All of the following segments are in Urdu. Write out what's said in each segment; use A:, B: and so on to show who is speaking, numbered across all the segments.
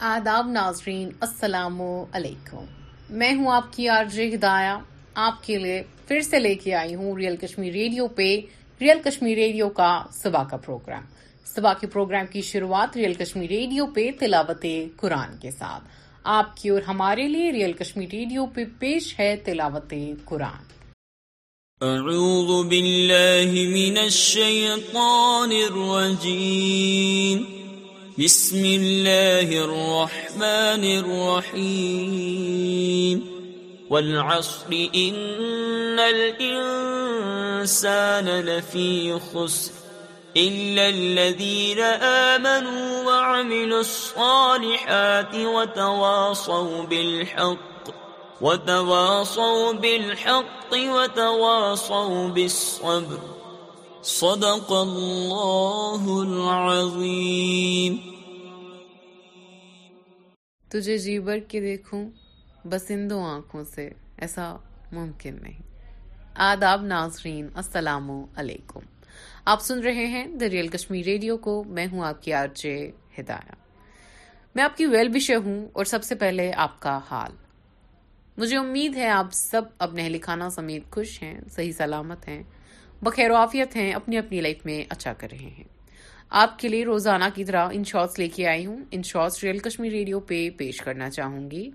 A: آداب ناظرین السلام علیکم میں ہوں آپ کی آرج ہدایا آپ کے لیے لے کے آئی ہوں ریئل کشمیر ریڈیو پہ ریئل کشمیر ریڈیو کا صبح کا پروگرام صبح کے پروگرام کی شروعات ریئل کشمیر ریڈیو پہ تلاوت قرآن کے ساتھ آپ کی اور ہمارے لیے ریئل کشمیر ریڈیو پہ پیش ہے تلاوت قرآن اعوذ باللہ من الشیطان الرجیم بسم اللہ الرحمن الرحیم والعصر ان الانسان لفی خسر الا الذین آمنوا وعملوا الصالحات وتواصوا بالحق وتواصوا بالحق وتواصوا بالصبر صدق اللہ العظیم تجھے جیبر کے دیکھوں بسندوں آنکھوں سے ایسا ممکن نہیں آداب ناظرین السلام علیکم آپ سن رہے ہیں دا ریئل کشمیر ریڈیو کو میں ہوں آپ کی آرچے ہدایہ میں آپ کی ویل بشے ہوں اور سب سے پہلے آپ کا حال مجھے امید ہے آپ سب اپنے اہل خانہ سمیت خوش ہیں صحیح سلامت ہیں بخیر وافیت ہیں اپنی اپنی لائف میں اچھا کر رہے ہیں آپ کے لیے روزانہ کی طرح ان ان لے کے آئی ہوں ریڈیو پہ پیش کرنا چاہوں گی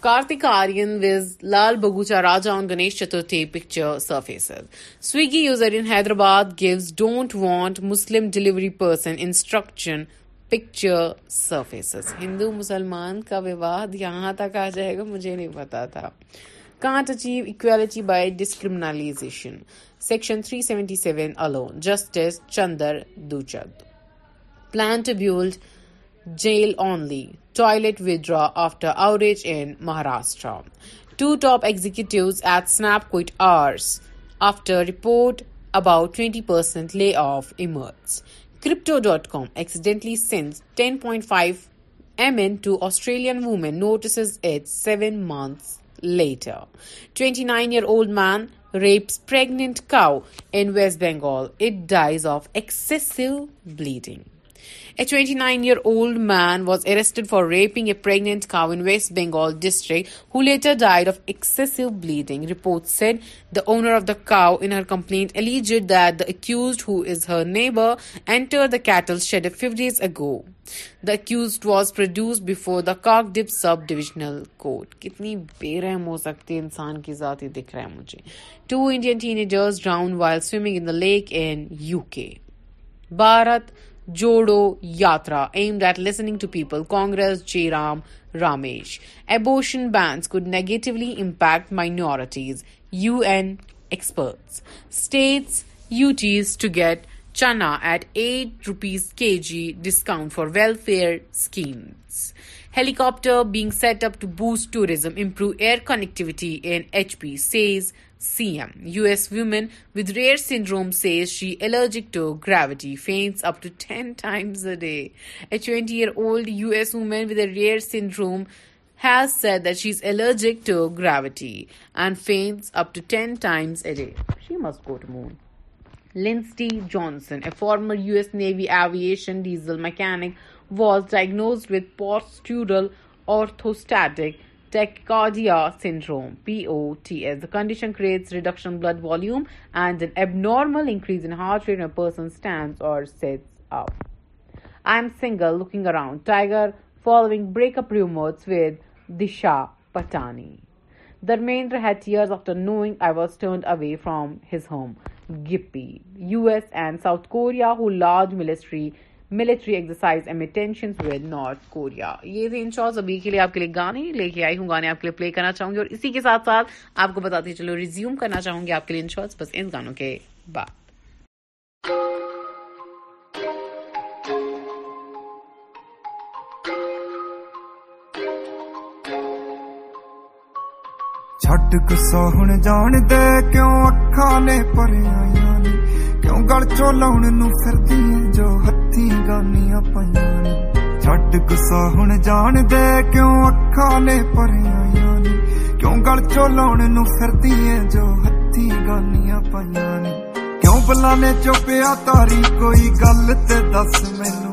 A: کارتکا ویز Lalbaugcha Raja Ganesh Chaturthi picture surfaces Swiggy user in Hyderabad gives don't want Muslim delivery person instruction picture surfaces ہندو مسلمان کا وواد یہاں تک آ جائے گا مجھے نہیں پتا تھا can't achieve equality by discriminalization. Section 377 alone. Justice Chandar Duchad. Plan to build jail only. Toilet withdraw after outage in Maharashtra. Two top executives at Snap quit hours after report about 20% layoff emerges. Crypto.com accidentally sends 10.5 MN to Australian woman, notices it 7 months later. 29-year-old man rapes pregnant cow in West Bengal. It dies of excessive bleeding. A twenty nine year old man was arrested for raping a pregnant cow in waste Bengal district who later died of ایک bleeding report seater of the cow in complaint alleged that دایوز ہُز her neighbour enter the cattle shed a few days ago دایوز was produce before the کاپ sub divisional court کتنی بے رحم ہو سکتی ہے انسان کی ذاتی دکھ رہا ہے مجھے to Indian antenna drown while swimming lake انو کے Bharat Jodo Yatra M date listening to people Congress J Ram Ramesh abortion ban could negatively impact minorities U S experts states you taste to get chana at eight rupees K G discount for welfare schemes ہیلیپٹرز U S women rare syndrome has said that she's allergic to gravity former U S navy aviation diesel mechanic was diagnosed with postural orthostatic tachycardia syndrome, POTS. The condition creates reduction in blood volume and an abnormal increase in heart rate when a person stands or sits up. I am single, looking around. Tiger following breakup rumors with Disha Patani. Dharmendra had tears after knowing I was turned away from his home. Gippy. US and South Korea, who large military military exercise M tensions with North Korea یہ تھے ان شاءٹ ابھی کے لیے آپ کے لیے گانے لے کے آئی ہوں گانے آپ کے لیے پلے کرنا چاہوں گی اور اسی کے ساتھ ساتھ آپ کو بتاتے چلو ریزیوم کرنا چاہوں گی آپ کے لیے ان شاءٹ بس ان گانوں کے بعد چھٹ کو سو ہن جان دے کیوں اکھاں نے پریاں گل چ لاؤ نو فردیں چوپیا تاری کوئی گلتے دس مینو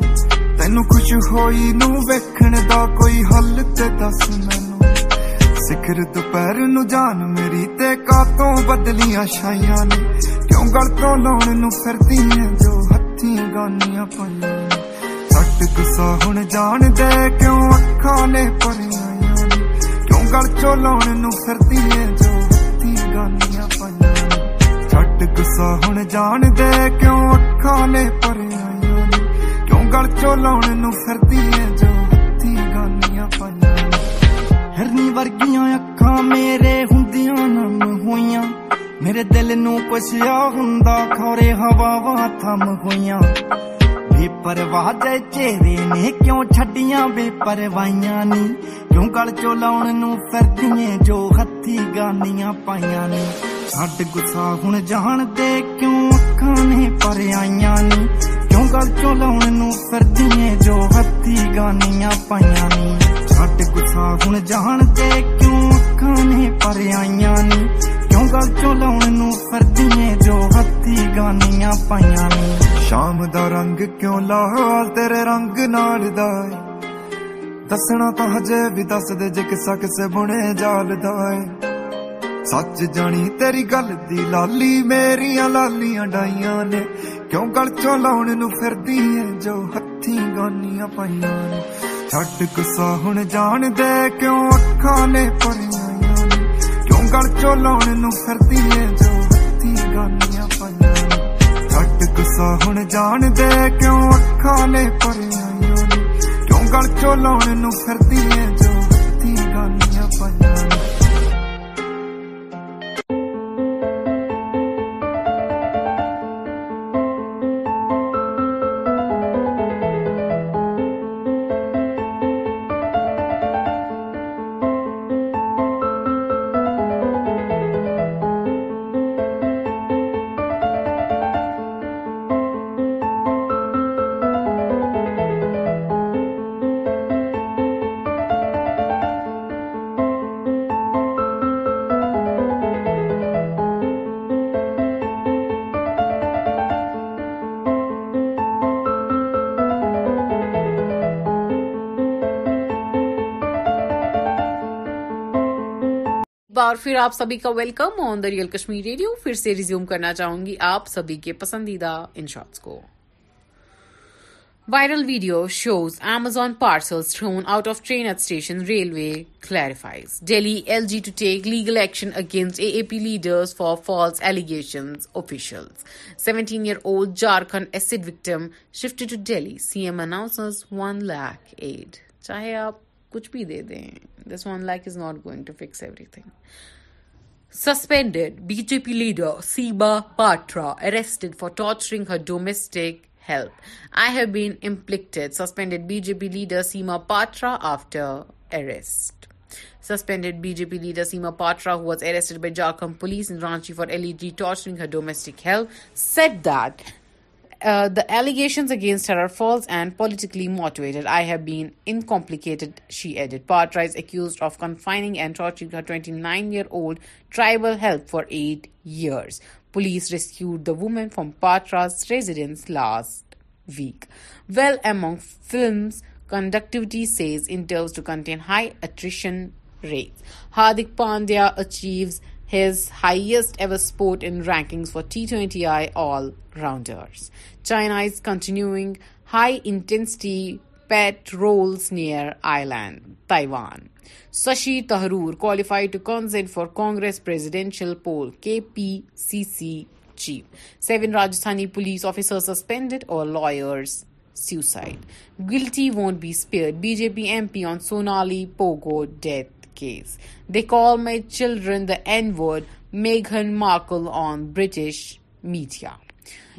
A: تین خوش ہوئی نو ویکن کوئی ہلت دس مینو سکر دو پیر نو جان میری تا تو بدلیاں شاعری گلو لاؤ نو فردیے جو ہاتھی پنیا چٹ کسا نے چٹ کسا ہن جان دے کیوں اکا نے
B: کیوں گل چولا نو فردیے جو ہاتھی گانیاں پنیا ہرنی ورگی اکا میرے ہوں نئی میرے دل نو پچا ہوں تھم ہوئی نی ہڈ گسا ہوں جان دے کیوں کھانے پر آئیے گل نو فردیں جو ہتھی گانیاں پائیا نی ہڈ گسا ہوں جان دے کیوں کھانے پر آئی نی گلچوں فردھی گانیاں پائیا رنگ کی سچ جانی تری گل دی لالی میری لالیاں ڈائییا نے کیوں گل چو لاؤن فردی ہے جو ہاتھی گانیاں پائیں چسا ہن جان دے کیوں اکا نے پائیں گڑ چولا فردیے جو تھی گانیاں پنجائیں چٹ گسا ہو جان دے کیوں اکھا پر لونے پھردیے جو تی گانیاں پنجا
A: پھر آپ سبھی کا welcome on the real Kashmir radio پھر سے ریزیوم کرنا چاہوں گی آپ سبھی کے پسندیدہ ان انشاٹس کو viral video shows Amazon parcels thrown out of train at station railway clarifies Delhi L G to take legal action against A A P leaders for false allegations officials seventeen year old Jharkhand acid victim shift to Delhi C M announces one lakh aid چاہے آپ کچھ بھی دے دیں this one like is not going to fix everything suspended B J P leader Seema Patra arrested for torturing her domestic help I have been implicated suspended B J P leader Seema Patra after arrest suspended B J P leader Seema Patra who was arrested by جاکم police in Ranchi for allegedly torturing her domestic help said that Uh, the allegations against her are false and politically motivated. I have been incomplicated, she added. Patra is accused of confining and torturing her 29-year-old tribal help for 8 years. Police rescued the woman from Patra's residence last week. Well, among films, conductivity says, intends to contain high attrition rates. Hardik Pandya achieves his highest ever spot in rankings for T20I all-rounders. China is continuing high-intensity pet rolls near island, Taiwan. Shashi Tharoor qualified to contest for Congress presidential poll, KPCC chief. 7 Rajasthani police officers suspended or lawyers suicide. Guilty won't be spared. BJP MP on Sonali Pogo death case. They call my children the N word, Meghan Markle on British media.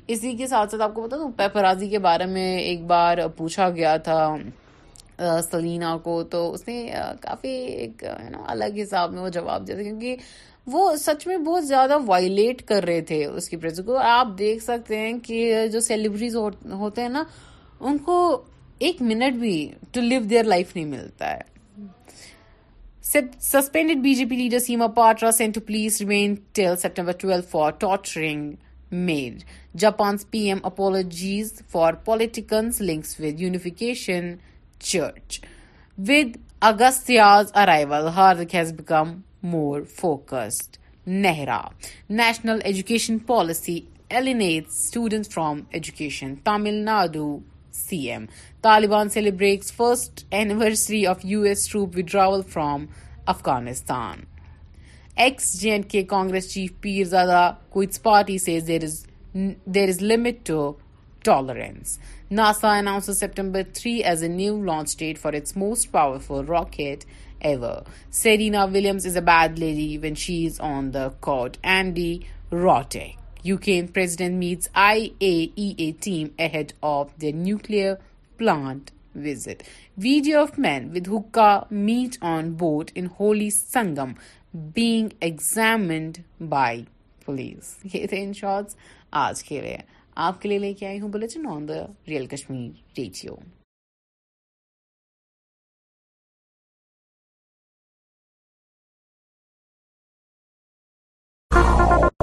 A: اسی کے ساتھ ساتھ آپ کو پتا پیپرازی کے بارے میں ایک بار پوچھا گیا تھا سلینا کو تو اس نے کافی ایک نا الگ حساب میں وہ جواب دیا تھا کیونکہ وہ سچ میں بہت زیادہ وائلیٹ کر رہے تھے اس کی پریس کو آپ دیکھ سکتے ہیں کہ جو سیلیبریز ہوتے ہیں نا ان کو ایک منٹ بھی ٹو لیو دیئر لائف نہیں ملتا ہے Suspended BJP leader Seema Patra sent to police remained till September 12 for torturing maid. Japan's PM apologies for politicians' links with Unification Church. With Agastya's arrival, Hardik has become more focused. Nehra. National education policy alienates students from education. Tamil Nadu CM. Taliban celebrates first anniversary of US troop withdrawal from Afghanistan. Ex-JNK Congress chief Pirzada Quds party says there is limit to tolerance. NASA announces September 3 as a new launch date for its most powerful rocket ever. Serena Williams is a bad lady when she is on the court. Andy Roddick. Ukraine president meets IAEA team ahead of their nuclear plant visit. Video of men with hookah meet on boat in Holy Sangam being examined by police. These were in shorts. آج کے لئے آپ کے لئے لے کے آئی ہوں bulletin on the real Kashmir radio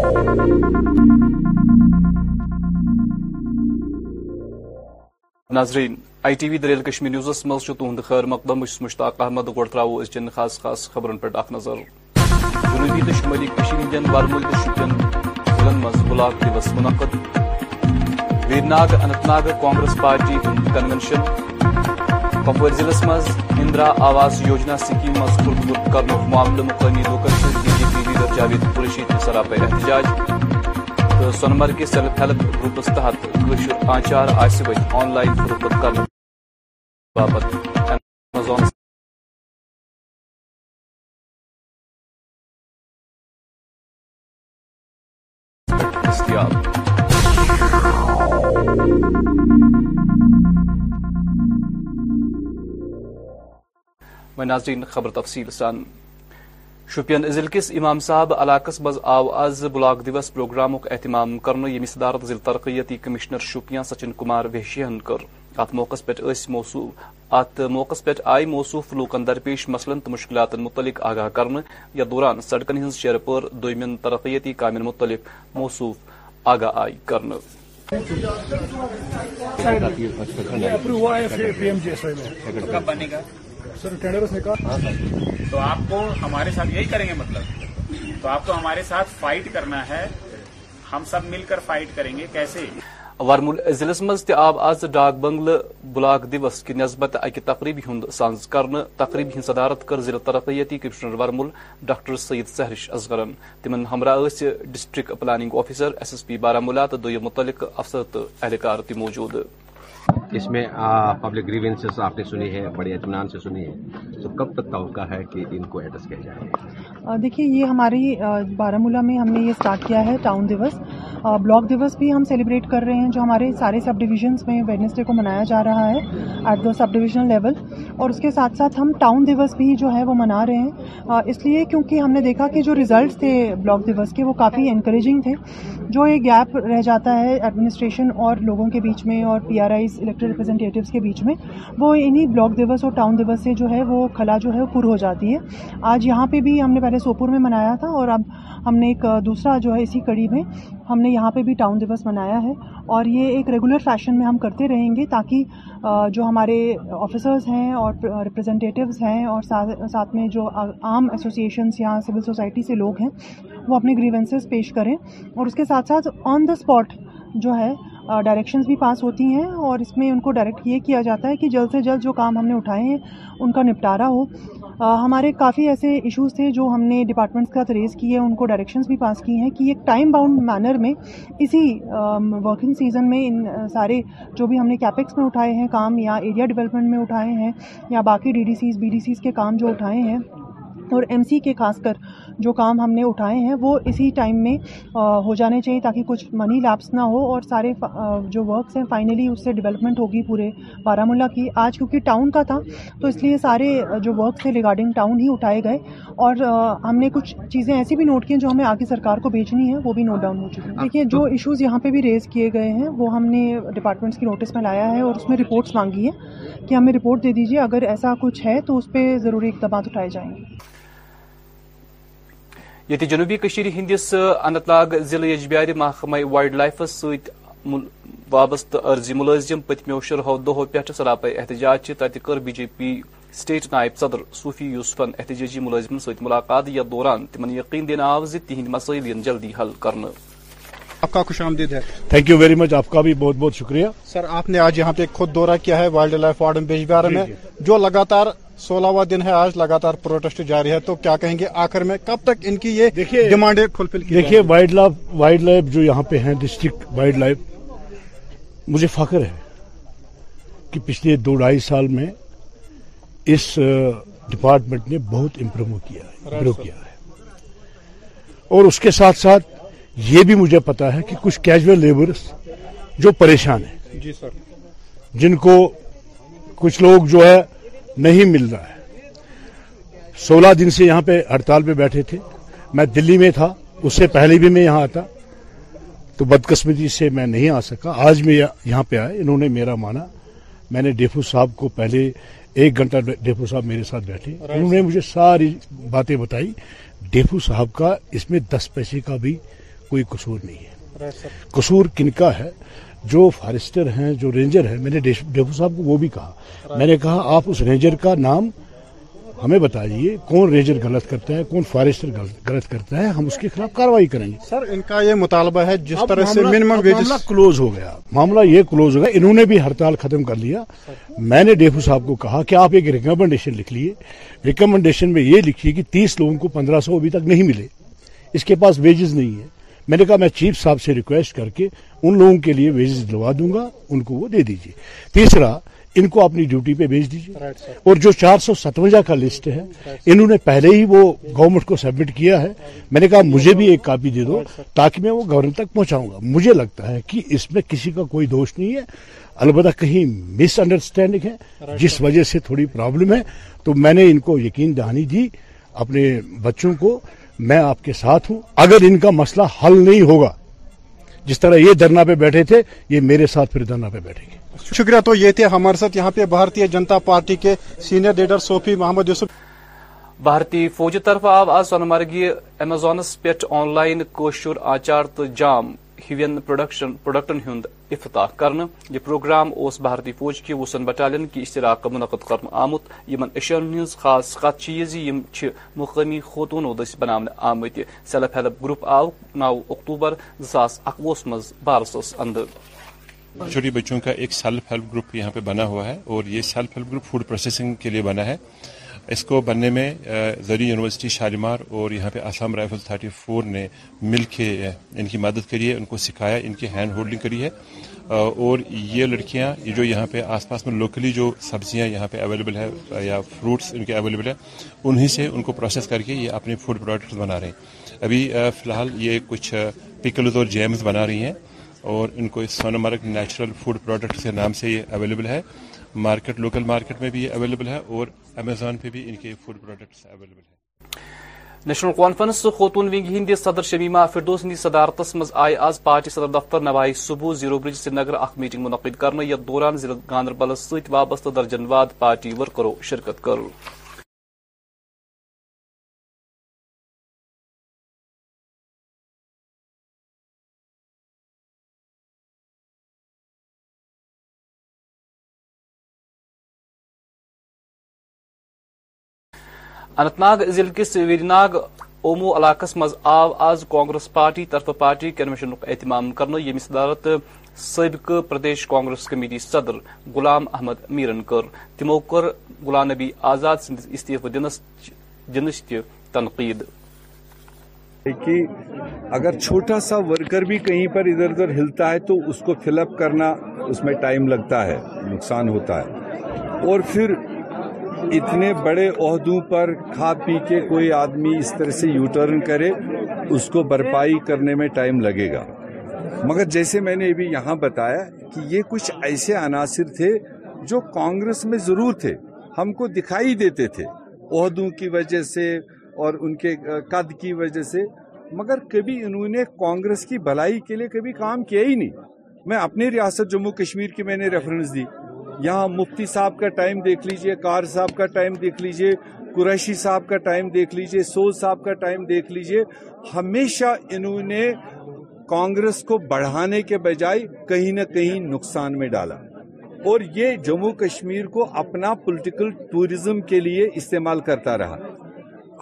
A: Thank you. ناظرین آئی ٹی وی دریل کشمیر نیوزس مز تہد خیر مقدم بس مشتاق احمد گوڑ تروین خاص خاص خبرن پہ اخ نظر غروبی شمولی ہند وارمول مز بلاک دوس منعقد ویرناگ اننت ناگ کانگریس پارٹی کنوینشن کپور
C: ضلع اندرا آواس یوجنا سکیم مختلف معاملہ مقامی لوگ پی لیڈر جاوید قریشی صرف پر احتجاج تو Sonamarg self help groups تحت کشر آنچار آسہ ون آن لائن فروخت کرنے باپت ایمازان دستیاب میں ناظرین خبر تفصیل سان شپین ضلع کس امام صاحب علاقس مز آو آز بلاک دوس پروگرام کرنے یم صدارت ضلع ترقیتی کمشنر شپیاں سچن کمار ویشین کر ات موقع پہ ات موقع پہ آئی موصوف لوکن درپیش مسلن تو مشکلات متعلق آگاہ كرنے یا دوران سڑکن شیر پر دومین ترقیتی کامن متعلق موصوف آگاہ
D: بنے گا سر ہاں سر ہاں تو آپ کو ہمارے ساتھ یہی کریں گے مطلب تو آپ کو ہمارے ساتھ فائٹ کرنا ہے ہم سب مل کر فائٹ کریں گے کیسے
C: وارمول ضلع میں آز ڈاک بنگل بلاک دس کی نسبت اکہ تقریبی سانز کرنا تقریبی صدارت کر ضلع ترقیتی کمشنر ورمول ڈاکٹر سید سہرش ازغرن تمام ہمراہ district planning officer S S P Baramulla تو دو متعلق افسر اہلکار موجود اس میں
E: پبلک آپ نے سنی سنی ہے ہے ہے سے تو کب تک توقع کہ ان کو جائے دیکھیے یہ ہماری بارہ ملا میں ہم نے یہ سٹارٹ کیا ہے ٹاؤن دیوس بلاک دیوس بھی ہم سیلیبریٹ کر رہے ہیں جو ہمارے سارے سب ڈویژنس میں ویڈنسڈے کو منایا جا رہا ہے at the sub divisional level اور اس کے ساتھ ساتھ ہم ٹاؤن دیوس بھی جو ہے وہ منا رہے ہیں اس لیے کیونکہ ہم نے دیکھا کہ جو ریزلٹس تھے بلاک دیوس کے وہ کافی انکریجنگ تھے جو یہ گیپ رہ جاتا ہے ایڈمنسٹریشن اور لوگوں کے بیچ میں اور P R I elected representatives کے بیچ میں وہ انہی بلاک دیوس اور ٹاؤن دیوس سے جو ہے وہ کھلا جو ہے پر ہو جاتی ہے آج یہاں پہ بھی ہم نے پہلے سوپور میں منایا تھا اور اب ہم نے ایک دوسرا جو ہے اسی کڑی میں ہم نے یہاں پہ بھی ٹاؤن دیوس منایا ہے اور یہ ایک ریگولر فیشن میں ہم کرتے رہیں گے تاکہ جو ہمارے آفیسرز ہیں اور ریپرزنٹیوز ہیں اور ساتھ میں جو عام ایسوسیشنس یا سول سوسائٹی سے لوگ ہیں وہ اپنے گریونسز پیش کریں اور اس کے ساتھ ساتھ آن دا اسپاٹ جو ہے ڈائریکشنز بھی پاس ہوتی ہیں اور اس میں ان کو ڈائریکٹ یہ کیا جاتا ہے کہ جلد سے جلد جو کام ہم نے اٹھائے ہیں ان کا نپٹارا ہو ہمارے کافی ایسے ایشوز تھے جو ہم نے ڈپارٹمنٹس کا تریز کیے ان کو ڈائریکشنز بھی پاس کی ہیں کہ ایک ٹائم باؤنڈ مینر میں اسی ورکنگ سیزن میں ان سارے جو بھی ہم نے کیپکس میں اٹھائے ہیں کام یا ایریا ڈیولپمنٹ میں اٹھائے ہیں یا باقی D D Cs B D Cs کے کام جو اٹھائے ہیں اور ایم سی کے خاص کر جو کام ہم نے اٹھائے ہیں وہ اسی ٹائم میں ہو جانے چاہیے تاکہ کچھ منی لیپس نہ ہو اور سارے جو ورکس ہیں فائنلی اس سے ڈیولپمنٹ ہوگی پورے بارہ ملا کی آج کیونکہ ٹاؤن کا تھا تو اس لیے سارے جو ورکس تھے ریگارڈنگ ٹاؤن ہی اٹھائے گئے اور ہم نے کچھ چیزیں ایسی بھی نوٹ کی ہیں جو ہمیں آگے سرکار کو بھیجنی ہے وہ بھی نوٹ ڈاؤن ہو چکی ہیں دیکھیے جو ایشوز یہاں پہ بھی ریز کیے گئے ہیں وہ ہم نے ڈپارٹمنٹس کی نوٹس میں لایا ہے اور اس میں رپورٹس مانگی ہیں کہ ہمیں رپورٹ دے دیجیے اگر ایسا کچھ ہے تو اس پہ ضروری اقدامات اٹھائے جائیں گے
C: یہ جنوبی ہندس اننت ناگ ضلع یجبیار محکمہ وائلڈ لائفس ست وابستہ عرضی ملازم پتمو شرہو دہو پہ سراپے احتجاج تتہ کر بی جے پی سٹیٹ نائب صدر صوفی یوسفن احتجاجی ملازم ست ملاقات یا دوران تمن یقین دن آو تہند مسائل ین جلدی حل کرنے
F: آپ کا خوش آمدید ہے تھینک یو ویری مچ آپ کا بھی بہت بہت شکریہ سر آپ نے آج یہاں پہ خود دورہ کیا ہے وائلڈ لائف وارڈن بیجبیارہ میں جی، جی۔ جو لگاتار سولہواں دن ہے آج لگاتار پروٹیسٹ جاری ہے تو کیا کہیں گے آخر میں کب تک ان کی یہ وائلڈ لائف وائلڈ لائف جو یہاں پہ ہیں ڈسٹرکٹ وائلڈ لائف مجھے فخر ہے کہ پچھلے دو ڈھائی سال میں اس ڈپارٹمنٹ نے بہت امپروو کیا ہے اور اس کے ساتھ ساتھ یہ بھی مجھے پتا ہے کہ کچھ کیجول لیبرس جو پریشان ہیں جی سر جن کو کچھ لوگ جو ہے نہیں مل رہا ہے سولہ دن سے یہاں پہ ہڑتال پہ بیٹھے تھے میں دلی میں تھا اس سے پہلے بھی میں یہاں آتا تو بدقسمتی سے میں نہیں آ سکا آج میں یہاں پہ آئے انہوں نے میرا مانا میں نے ڈیفو صاحب کو پہلے ایک گھنٹہ ڈیفو صاحب میرے ساتھ بیٹھے انہوں نے مجھے ساری باتیں بتائی ڈیفو صاحب کا اس میں دس پیسے کا بھی کوئی قصور نہیں ہے قصور کن کا ہے جو فارسٹر ہیں جو رینجر ہیں میں نے ڈیفو صاحب کو وہ بھی کہا میں نے کہا آپ اس رینجر کا نام ہمیں بتا کون رینجر غلط کرتا ہے کون فارسٹر غلط کرتا ہے ہم اس کے خلاف کاروائی کریں گے سر ان کا یہ مطالبہ ہے جس طرح سے ویجز کلوز ہو گیا معاملہ یہ کلوز ہو گیا انہوں نے بھی ہڑتال ختم کر لیا میں نے ڈیفو صاحب کو کہا کہ آپ ایک ریکمنڈیشن لکھ لیے ریکمنڈیشن میں یہ لکھیے کہ تیس لوگوں کو پندرہ سو ابھی تک نہیں ملے اس کے پاس ویجز نہیں ہے میں نے کہا میں چیف صاحب سے ریکویسٹ کر کے ان لوگوں کے لیے ویزز دلوا دوں گا ان کو وہ دے دیجیے تیسرا ان کو اپنی ڈیوٹی پہ بھیج دیجیے اور جو چار سو ستوجا کا لسٹ ہے انہوں نے پہلے ہی وہ گورنمنٹ کو سبمٹ کیا ہے میں نے کہا مجھے بھی ایک کاپی دے دو تاکہ میں وہ گورنمنٹ تک پہنچاؤں گا مجھے لگتا ہے کہ اس میں کسی کا کوئی دوش نہیں ہے البتہ کہیں مس انڈرسٹینڈنگ ہے جس وجہ سے تھوڑی پرابلم ہے تو میں نے ان کو یقین دہانی دی اپنے بچوں کو میں آپ کے ساتھ ہوں اگر ان کا مسئلہ حل نہیں ہوگا جس طرح یہ دھرنا پہ بیٹھے تھے یہ میرے ساتھ پھر دھرنا پہ بیٹھے گی شکریہ تو یہ تھے ہمارے ساتھ یہاں پہ بھارتی جنتا پارٹی کے سینئر لیڈر صوفی محمد یوسف
C: بھارتی فوجی طرف آو آز سونمرگی ایمازونس پہ آن لائن کوشر آچار تو جام ہیوین پروڈکشن پروڈکٹن ہند افتتاح کرنے یہ پروگرام اس بھارتی فوج کی وسن بٹالین کی اشتراک منعقد آمت یمن انشون ہز خاص چھ مقامی دس بنانے آمت سیلف ہیلپ گروپ آو نو اکتوبر زاس اکوس مز بارس
G: اندر چھوٹی بچوں کا ایک سیلف ہیلپ گروپ یہاں پہ بنا ہوا ہے اور یہ self help group food processing کے لیے بنا ہے اس کو بننے میں زرعی یونیورسٹی شالیمار اور یہاں پہ آسام رائفل 34 نے مل کے ان کی مدد کری ہے ان کو سکھایا ان کی ہینڈ ہولڈنگ کری ہے اور یہ لڑکیاں یہ جو یہاں پہ آس پاس میں لوکلی جو سبزیاں یہاں پہ اویلیبل ہے یا فروٹس ان کے اویلیبل ہیں انہیں سے ان کو پروسیس کر کے یہ اپنے فوڈ پروڈکٹس بنا رہے ہیں ابھی فی الحال یہ کچھ پکلز اور جیمز بنا رہی ہیں اور ان کو سونمرگ نیچرل فوڈ پروڈکٹس کے نام سے یہ اویلیبل ہے لوکل میں بھی بھی اویلیبل اویلیبل ہے اور پہ ان کے فوڈ پروڈکٹس ہیں نیشنل
C: کانفرنس خوتون ونگ ہند صدر شمیمہ فردوس ہندی صدارت مز آئے آز پارٹی صدر دفتر نوائی صبح زیرو برج سری نگر اخ میٹنگ منعقد کرنے یتھ دوران ضلع گاندربلس ست وابستہ درجن واد پارٹی ورکرو شرکت کر اننت ناگ ضلع ویری ویرناگ اومو علاقس مز آو آز کانگریس پارٹی طرف پارٹی کنوینشن اہتمام صدارت سبقہ پردیش کانگریس کمیٹی صدر غلام احمد میرن کر تمو کر غلام نبی آزاد سندس استعفہ دنس تہ تنقید
H: اگر چھوٹا سا ورکر بھی کہیں پر ادھر ادھر ہلتا ہے تو اس کو فل اپ کرنا اس میں ٹائم لگتا ہے نقصان ہوتا ہے اور پھر اتنے بڑے عہدوں پر کھا پی کے کوئی آدمی اس طرح سے یو ٹرن کرے اس کو بھرپائی کرنے میں ٹائم لگے گا مگر جیسے میں نے ابھی یہاں بتایا کہ یہ کچھ ایسے عناصر تھے جو کانگریس میں ضرور تھے ہم کو دکھائی دیتے تھے عہدوں کی وجہ سے اور ان کے قد کی وجہ سے مگر کبھی انہوں نے کانگریس کی بھلائی کے لیے کبھی کام کیا ہی نہیں میں اپنی ریاست جموں کشمیر کی میں نے ریفرنس دی یہاں مفتی صاحب کا ٹائم دیکھ لیجئے کار صاحب کا ٹائم دیکھ لیجئے قریشی صاحب کا ٹائم دیکھ لیجئے سوز صاحب کا ٹائم دیکھ لیجئے ہمیشہ انہوں نے کانگریس کو بڑھانے کے بجائے کہیں نہ کہیں نقصان میں ڈالا اور یہ جموں کشمیر کو اپنا پولیٹیکل ٹوریزم کے لیے استعمال کرتا رہا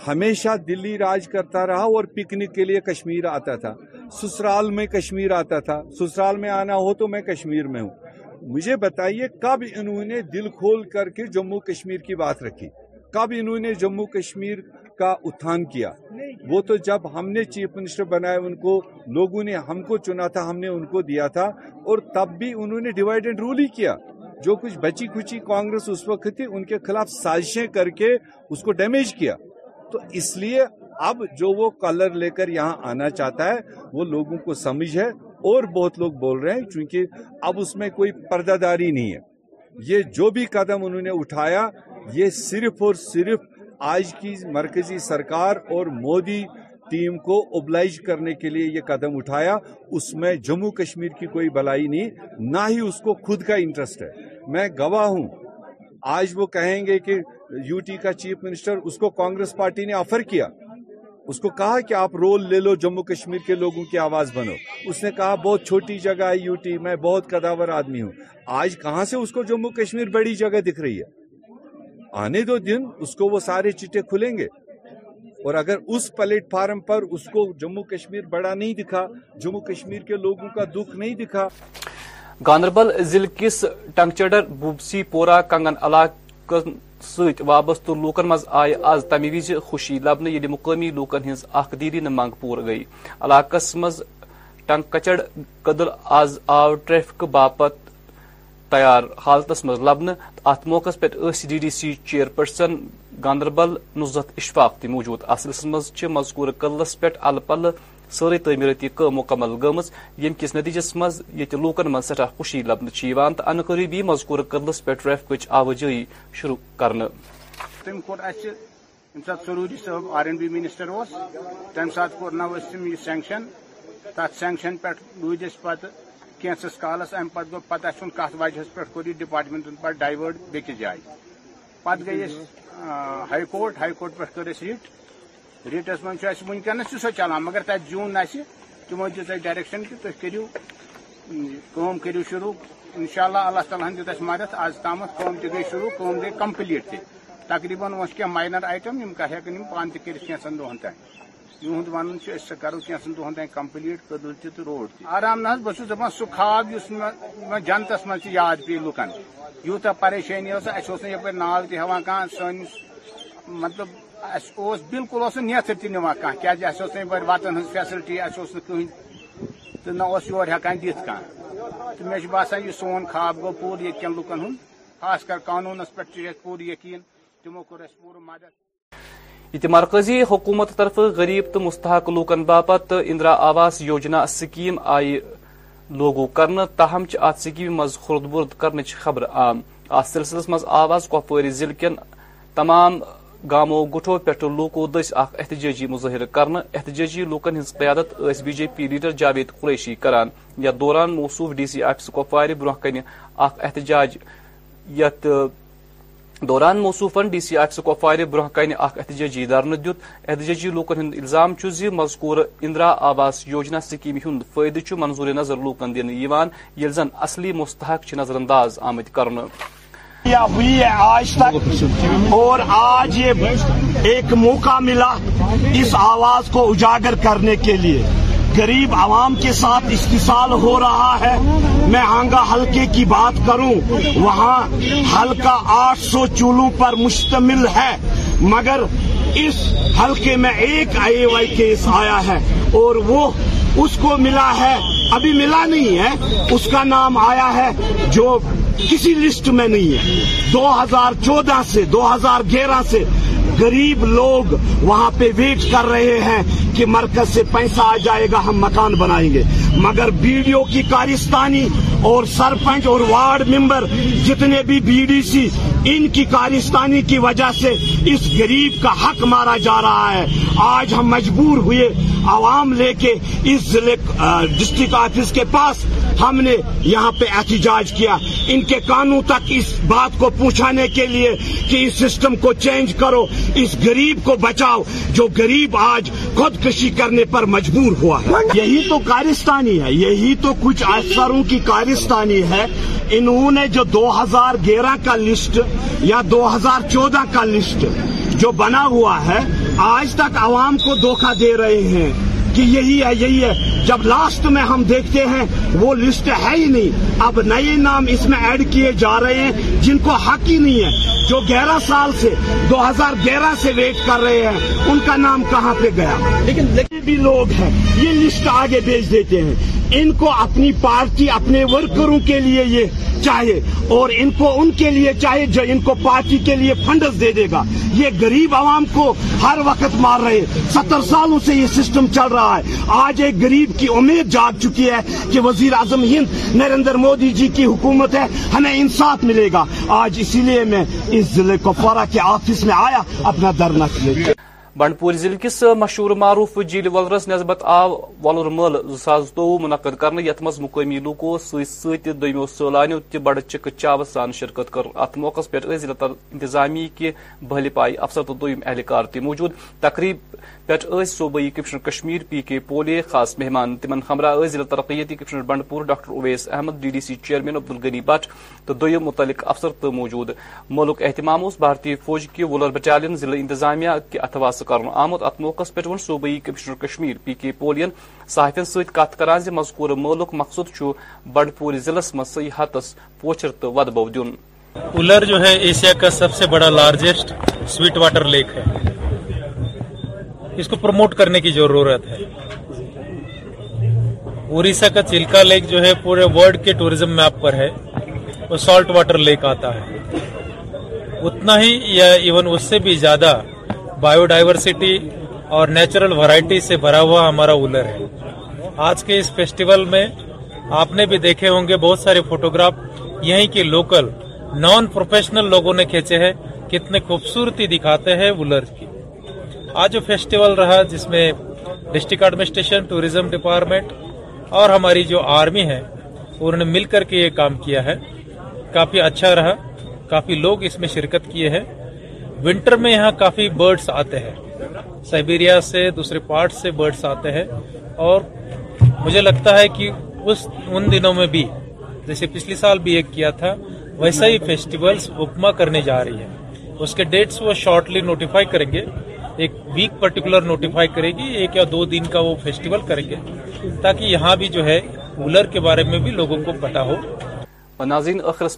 H: ہمیشہ دلی راج کرتا رہا اور پکنک کے لیے کشمیر آتا تھا سسرال میں کشمیر آتا تھا سسرال میں آنا ہو تو میں کشمیر میں ہوں مجھے بتائیے کب انہوں نے دل کھول کر کے جموں کشمیر کی بات رکھی کب انہوں نے جموں کشمیر کا اتھان کیا وہ تو جب ہم نے چیف منسٹر بنایا ان کو لوگوں نے ہم کو چنا تھا ہم نے ان کو دیا تھا اور تب بھی انہوں نے ڈیوائیڈ اینڈ رول ہی کیا جو کچھ بچی کچی کانگریس اس وقت تھی ان کے خلاف سازشیں کر کے اس کو ڈیمیج کیا تو اس لیے اب جو وہ کلر لے کر یہاں آنا چاہتا ہے وہ لوگوں کو سمجھ ہے اور بہت لوگ بول رہے ہیں چونکہ اب اس میں کوئی پردہ داری نہیں ہے یہ جو بھی قدم انہوں نے اٹھایا یہ صرف اور صرف آج کی مرکزی سرکار اور مودی ٹیم کو ابلائج کرنے کے لیے یہ قدم اٹھایا اس میں جموں کشمیر کی کوئی بلائی نہیں نہ ہی اس کو خود کا انٹرسٹ ہے میں گواہ ہوں آج وہ کہیں گے کہ یو ٹی کا چیف منسٹر اس کو کانگریس پارٹی نے آفر کیا اس کو کہا کہ آپ رول لے لو جموں کشمیر کے لوگوں کی آواز بنو اس نے کہا بہت چھوٹی جگہ ہے یو ٹی میں بہت قداور آدمی ہوں آج کہاں سے اس کو جموں کشمیر بڑی جگہ دکھ رہی ہے آنے دو دن اس کو وہ سارے چٹے کھلیں گے اور اگر اس پلیٹ فارم پر اس کو جموں کشمیر بڑا نہیں دکھا جموں کشمیر کے لوگوں کا دکھ نہیں دکھا
C: گاندربل ضلع کس ٹنگچڈر بوبسی پورا کنگن علاقہ سۭتۍ سابست لوکن من آز تم وز خوشی لبنہ یل مقمی لوکن ہقدی ننگ پور گئی علاقہ منکچڑ قدل آز آو ٹریفک باپت تیار حالتس من لبن ات موقع پہ D D C chair Ganderbal نزت اشفاق توجود اصل منچ مذکور قدلس پہ ال پل سوری تعمیرتی مکمل گم کس نتیجس مز یت لوکن من سٹھا خوشی لبن چیوان ان انقریبی مذکور کدلس پہ ٹریفک آوجی شروع کر
I: تم كو اہم سات سروری صاحب آر این بی منسٹر تم سات كورن تم یہ سینکشن تر سینکشن پہ روز اتنی پتہ كیینسس گو امہ پہ كت وجہس پہ کوری ڈپارٹمنٹن پہ ڈائیورٹ بیكس جائے پہ گئی ہائی کورٹ ہائی کورٹ پہ کر ریٹ ریٹس سو چلان مگر ورنس جون چلانس تمو دس ڈائریکشن کہ تھی کرو کرو شروع شاء اللہ اللہ تعالیٰ ہن دس مدد آز تام کم تی گئی شروع کم گئی کمپلیٹ تھی تقریباً کی مائنر آئٹم ہم آیٹم كر ہكھن دہن تعین ونس سا کرو كی دہن تھی تو روڈ تھی آرام نہ بہت دان سہ خواب اس جنتس یاد پی لکن یوتہ پریشانی یو اوپر ناال تعوع سنس مطلب اس بالکل اس نیتر تہ نوان کھانا کیاز اس بڑ وتن ہز فیسلٹی اس کہین تو نہ یور ہکان دت کھانا
C: تو مے باسان یہ سون خواب گو پور یہ کن لکن ہند خاص کر قانونس پہ پور یقین تمو کور پور مدد یہ مرکزی حکومت طرف غریب تو مستحق لوکن باپت اندرا آواس یوجنا سکیم آئی لوگو کرنا تاہم چھ آت سکیم مز خرد برد کرنے چھ خبر آم آس سلسلس مز آواز کپواری ضلع کن تمام گامو گٹھو پیٹھ لوکو دس اخ احتجاجی مظاہر کرنا احتجاجی لوکن ہز قیادت اس B J P leader Javed Qureshi کران یا دوران موصوف ڈی سی آفس کپوار برہ کن اخ احتجاج یت دوران موصوفن ڈی سی آفس کپوار برہ کن اخ احتجاجی اختجاجی دیت احتجاجی لوکن ہند الزام چھ زی مذکور اندرا آواس یوجنا سکیم ہند فائدہ چھ منظور نظر لوکن دن یل زن اصلی مستحق چھ نظر انداز آمت کرنے
H: ہوئی ہے آج تک اور آج یہ ایک موقع ملا اس آواز کو اجاگر کرنے کے لیے غریب عوام کے ساتھ استثال ہو رہا ہے میں آنگا ہلکے کی بات کروں وہاں ہلکا آٹھ سو چولوں پر مشتمل ہے مگر اس ہلکے میں ایک آئی وائی کیس آیا ہے اور وہ اس کو ملا ہے ابھی ملا نہیں ہے اس کا نام آیا ہے جو کسی لسٹ میں نہیں ہے دو ہزار چودہ سے دو ہزار گیارہ سے غریب لوگ وہاں پہ ویٹ کر رہے ہیں کہ مرکز سے پیسہ آ جائے گا ہم مکان بنائیں گے مگر بی او کی کارستانی اور سرپنچ اور وارڈ ممبر جتنے بھی بی ڈی سی ان کی کارستانی کی وجہ سے اس غریب کا حق مارا جا رہا ہے آج ہم مجبور ہوئے عوام لے کے اس ڈسٹرکٹ آفس کے پاس ہم نے یہاں پہ احتجاج کیا ان کے کانوں تک اس بات کو پوچھانے کے لیے کہ اس سسٹم کو چینج کرو اس گریب کو بچاؤ جو گریب آج خودکشی کرنے پر مجبور ہوا ہے یہی تو کارستانی ہے یہی تو کچھ افسروں کی کارستانی ہے انہوں نے جو دو ہزار گیارہ کا لسٹ یا دو ہزار چودہ کا لسٹ جو بنا ہوا ہے آج تک عوام کو دھوکہ دے رہے ہیں کہ جی، یہی ہے یہی ہے جب لاسٹ میں ہم دیکھتے ہیں وہ لسٹ ہے ہی نہیں اب نئے نام اس میں ایڈ کیے جا رہے ہیں جن کو حق ہی نہیں ہے جو گیارہ سال سے دو ہزار گیارہ سے ویٹ کر رہے ہیں ان کا نام کہاں پہ گیا لیکن لگے بھی لوگ ہیں یہ لسٹ آگے بھیج دیتے ہیں ان کو اپنی پارٹی اپنے ورکروں کے لیے یہ چاہے اور ان کو ان کے لیے چاہے جو ان کو پارٹی کے لیے فنڈز دے دے گا یہ غریب عوام کو ہر وقت مار رہے ستر سالوں سے یہ سسٹم چل رہا ہے آج ایک غریب کی امید جاگ چکی ہے کہ وزیر اعظم ہند نریندر مودی جی کی حکومت ہے ہمیں انصاف ملے گا آج اسی لیے میں اس ضلع کپوارہ کے آفس میں آیا اپنا دھرنا کیا
C: بنڈپور ضلع کس مشہور معروف جیل ولرس نسبت آو ولر مل زاس زوہ منعقد كرنے یتھ مس مقامی دمو سیمیو تہ بڑ چکہ چاو سان شرکت کر ات موقع پہ ضلع انتظامی کہ بہل پائی افسر تو دم اہلكار موجود تقریب پہ صوبائی کمشنر کشمیر پی کے پولے خاص مہمان تمہ ہمراہ ضلع ترقیتی commissioner Bandipur doctor Owais Ahmad D D C chairman man Abdul Ghani Bhat تو دم متعلق افسر تو موجود ملک اہتمام اس بھارتی فوج کی ولر بٹالین ضلع انتظامیہ کے اتوا آمد ات موقع پہ صوبائی پی کے پولین ست کت کر مذکور مولک مقصد بن ضلع میں صحیح پوچر تو ود بو دولر جو ہے ایشیا کا سب سے بڑا لارجسٹ سویٹ واٹر لیک ہے اس کو پروموٹ کرنے کی ضرورت ہے اڑیسہ کا چلکا لیک جو ہے پورے ولڈ کے ٹوریزم میپ پر ہے وہ سالٹ واٹر لیک آتا ہے اتنا ہی یا ایون اس سے بھی زیادہ بایو ڈائیورسٹی اور نیچرل ورائٹی سے بھرا ہوا ہمارا اولر ہے آج کے اس فیسٹیول میں آپ نے بھی دیکھے ہوں گے بہت سارے فوٹوگراف یہیں کے لوکل نان پروفیشنل لوگوں نے کھینچے ہیں کتنے خوبصورتی دکھاتے ہیں اولر کی آج جو فیسٹیول رہا جس میں ڈسٹرکٹ ایڈمنسٹریشن ٹوریزم ڈپارٹمنٹ اور ہماری جو آرمی ہے انہوں نے مل کر کے یہ کام کیا ہے کافی اچھا رہا کافی لوگ اس میں شرکت کیے ہیں ونٹر میں یہاں کافی برڈس آتے ہیں سائبیریا سے دوسرے پارٹ سے برڈس آتے ہیں اور مجھے لگتا ہے کہ ان دنوں میں بھی جیسے پچھلی سال بھی ایک کیا تھا ویسا ہی فیسٹیولز اپما کرنے جا رہی ہے اس کے ڈیٹس وہ شارٹلی نوٹیفائی کریں گے ایک ویک پرٹیکولر نوٹیفائی کرے گی ایک یا دو دن کا وہ فیسٹیول کریں گے تاکہ یہاں بھی جو ہے کولر کے بارے میں بھی لوگوں کو پتا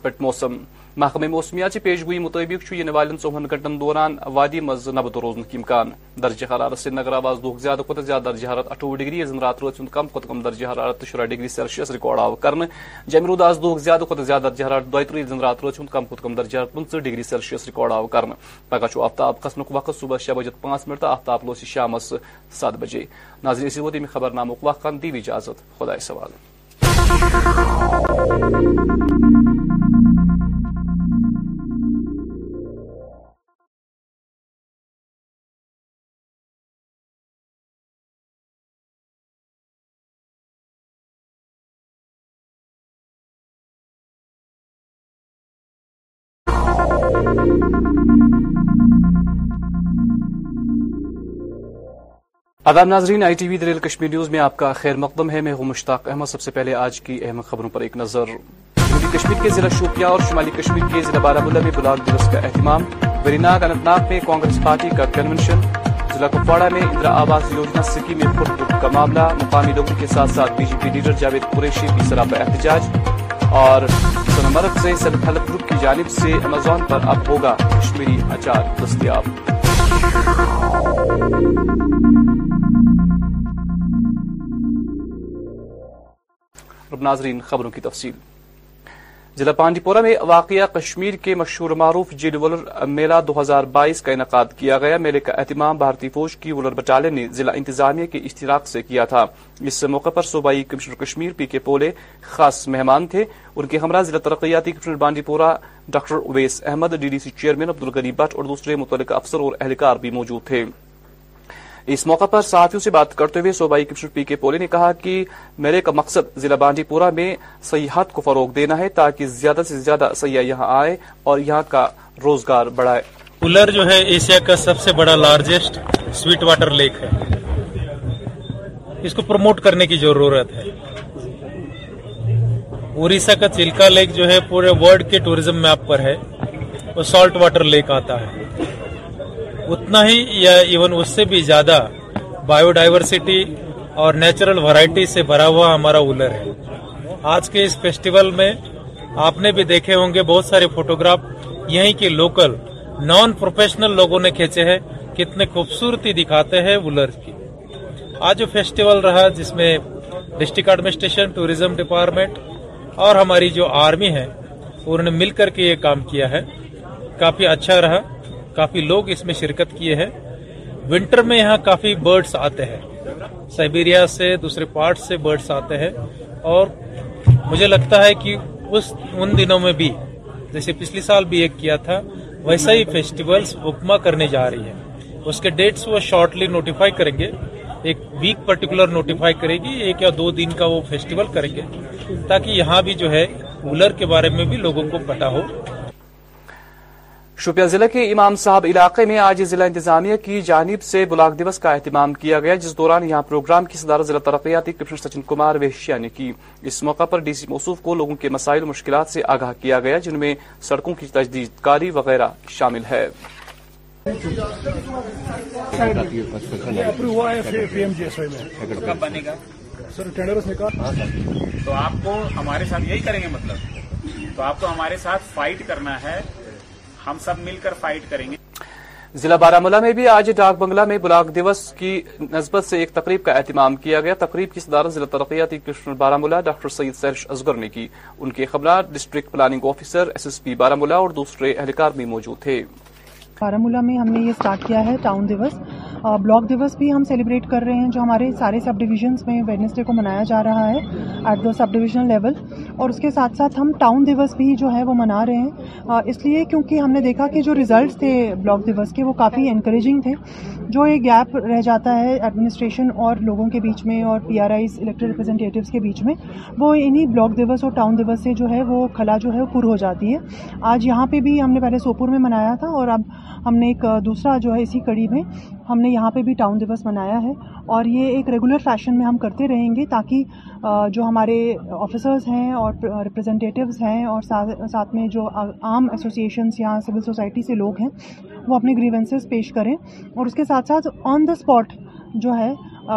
C: پٹ موسم محکمہ موسمیات پیشگوئی مطابق گوئی مطابق ژوہن گنٹن دوران وادی مز نبت روزن امکان درجہ حرارت سری نگر آواز دہ زیادہ کھت زیادہ درجہ حرارت اٹھوہ ڈگری زند راج کم کھت کم درجہ حرارت شرہ ڈگری سیلسیس ریکارڈ آو کر جمہ جمیرو آز دہ زیادہ کھت زیادہ درجہ حرارت دائت زن رات روز ہو کم کتم درجہ پنچہ ڈگری سیلسیس ریکارڈ آو کر پگہ آفتاب قسم وقت صبح شہ بجے پانچ منٹ تو آفتاب لوس شام سات بجے ناظرین اسی وقت خبر نامک وقت دیو اجازت دیجازت خدے آداب ناظرین I T V دریل Kashmir news میں آپ کا خیر مقدم ہے میں ہوں مشتاق احمد سب سے پہلے آج کی اہم خبروں پر ایک نظر جنوبی کشمیر کے ضلع شوپیاں اور شمالی کشمیر کے ضلع بلہ میں بلاک دورس کا اہتمام وریناگ انتناگ میں کانگریس پارٹی کا کنونشن ضلع کپواڑہ میں اندرا آواز یوجنا سکی میں خود دکھ کا معاملہ مقامی لوگوں کے ساتھ ساتھ B J P leader Javed Qureshi کی سراب احتجاج اور سنمرگ سے جانب سے امیزون پر اب ہوگا کشمیری ناظرین خبروں کی تفصیل پانڈی پورہ میں واقعہ کشمیر کے مشہور معروف جیل ولر میلہ دو ہزار بائیس کا انعقاد کیا گیا میلے کا اہتمام بھارتی فوج کی ولر بٹالین نے ضلع انتظامیہ کے اشتراک سے کیا تھا اس موقع پر صوبائی کمشنر کشمیر پی کے پولے خاص مہمان تھے ان کے ہمراہ ضلع ترقیاتی commissioner Bandipora doctor Owais Ahmad D D C chairman Abdul Ghani Bhat اور دوسرے متعلق افسر اور اہلکار بھی موجود تھے اس موقع پر صحافیوں سے بات کرتے ہوئے صوبائی کمشنر پی کے پولی نے کہا کہ میرے کا مقصد ضلع بانڈی پورا میں سیاحت کو فروغ دینا ہے تاکہ زیادہ سے زیادہ سیاح یہاں آئے اور یہاں کا روزگار بڑھائے پولر جو ہے ایشیا کا سب سے بڑا لارجسٹ سویٹ واٹر لیک ہے اس کو پروموٹ کرنے کی ضرورت ہے اڑیسہ کا چلکا لیک جو ہے پورے ورلڈ کے ٹوریزم میپ پر ہے وہ سالٹ واٹر لیک آتا ہے
J: اتنا ہی یا ایون اس سے بھی زیادہ بایو ڈائیورسٹی اور نیچرل ورائٹی سے بھرا ہوا ہمارا اولر ہے آج کے اس فیسٹیول میں آپ نے بھی دیکھے ہوں گے بہت سارے فوٹوگراف یہیں کے لوکل نان پروفیشنل لوگوں نے کھینچے ہیں کتنے خوبصورتی دکھاتے ہیں وولر کی آج جو فیسٹیول رہا جس میں ڈسٹرکٹ ایڈمنسٹریشن ٹوریزم ڈپارٹمنٹ اور ہماری جو آرمی ہے انہوں نے مل کر کے یہ کام کیا ہے کافی اچھا رہا کافی لوگ اس میں شرکت کیے ہیں ونٹر میں یہاں کافی برڈس آتے ہیں سائبیریا سے دوسرے پارٹ سے برڈس آتے ہیں اور مجھے لگتا ہے کہ ان دنوں میں بھی جیسے پچھلی سال بھی ایک کیا تھا ویسا ہی فیسٹیولز فیسٹیولسما کرنے جا رہی ہے اس کے ڈیٹس وہ شارٹلی نوٹیفائی کریں گے ایک ویک پرٹیکولر نوٹیفائی کرے گی ایک یا دو دن کا وہ فیسٹیول کریں گے تاکہ یہاں بھی جو ہے کولر کے بارے میں بھی لوگوں کو پتا ہو
C: شوپیاں ضلع کے امام صاحب علاقے میں آج ضلع انتظامیہ کی جانب سے بلاک دیوس کا اہتمام کیا گیا جس دوران یہاں پروگرام کی صدارت ضلع ترقیاتی کمشنر سچن کمار ویشیا نے کی اس موقع پر ڈی سی موصوف کو لوگوں کے مسائل مشکلات سے آگاہ کیا گیا جن میں سڑکوں کی تجدید کاری وغیرہ شامل ہے تو
K: آپ کو ہمارے ساتھ یہی کریں گے مطلب تو آپ کو ہمارے ساتھ فائٹ کرنا ہے ہم سب مل کر فائٹ کریں گے
C: ضلع بارہ میں بھی آج ڈاک بنگلہ میں بلاک دیوس کی نسبت سے ایک تقریب کا اہتمام کیا گیا تقریب کی صدارت ضلع ترقیاتی کرشن بارہ مولا ڈاکٹر سید سہرش ازگر نے کی ان کے خبرات district planning officer S S P بارہ اور دوسرے اہلکار بھی موجود تھے
L: بارہمولہ میں ہم نے یہ سٹارٹ کیا ہے ٹاؤن دیوس بلاک دیوس بھی ہم سیلیبریٹ کر رہے ہیں جو ہمارے سارے سب ڈویژنس میں ویڈنسڈے کو منایا جا رہا ہے at the sub divisional level اور اس کے ساتھ ساتھ ہم ٹاؤن دیوس بھی جو ہے وہ منا رہے ہیں اس لیے کیونکہ ہم نے دیکھا کہ جو ریزلٹس تھے بلاک دیوس کے وہ کافی انکریجنگ تھے جو یہ گیپ رہ جاتا ہے ایڈمنسٹریشن اور لوگوں کے بیچ میں اور P R Is elected representatives کے بیچ میں وہ انہی بلاک دیوس اور ٹاؤن دیوس سے جو ہے وہ کھلا جو ہے وہ پر ہو جاتی ہے آج یہاں پہ بھی ہم نے پہلے سوپور میں منایا تھا اور اب ہم نے ایک دوسرا جو ہے اسی کڑی میں ہم نے یہاں پہ بھی ٹاؤن دیوس منایا ہے اور یہ ایک ریگولر فیشن میں ہم کرتے رہیں گے تاکہ جو ہمارے آفیسرز ہیں اور ریپرزنٹیٹیوز ہیں اور ساتھ میں جو عام ایسوسیشنس یا سول سوسائٹی سے لوگ ہیں وہ اپنے گریونسز پیش کریں اور اس کے ساتھ ساتھ آن دا اسپاٹ جو ہے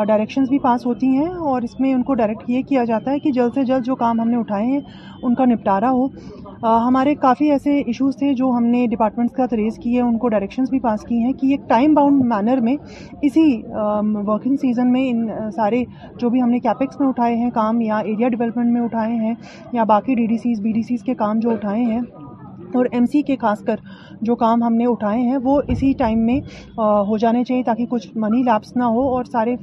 L: ڈائریکشنز بھی پاس ہوتی ہیں اور اس میں ان کو ڈائریکٹ یہ کیا جاتا ہے کہ جلد سے جلد جو کام ہم نے اٹھائے ہیں ان کا نپٹارا ہو ہمارے کافی ایسے ایشوز تھے جو ہم نے ڈپارٹمنٹس کا تریز کیے ان کو ڈائریکشنز بھی پاس کی ہیں کہ ایک ٹائم باؤنڈ مینر میں اسی ورکنگ سیزن میں ان سارے جو بھی ہم نے کیپکس میں اٹھائے ہیں کام یا ایریا ڈیولپمنٹ میں اٹھائے ہیں یا باقی D D Cs B D Cs کے کام جو اٹھائے ہیں اور ایم سی کے خاص کر جو کام ہم نے اٹھائے ہیں وہ اسی ٹائم میں ہو جانے چاہیے تاکہ کچھ منی لیپس نہ ہو اور سارے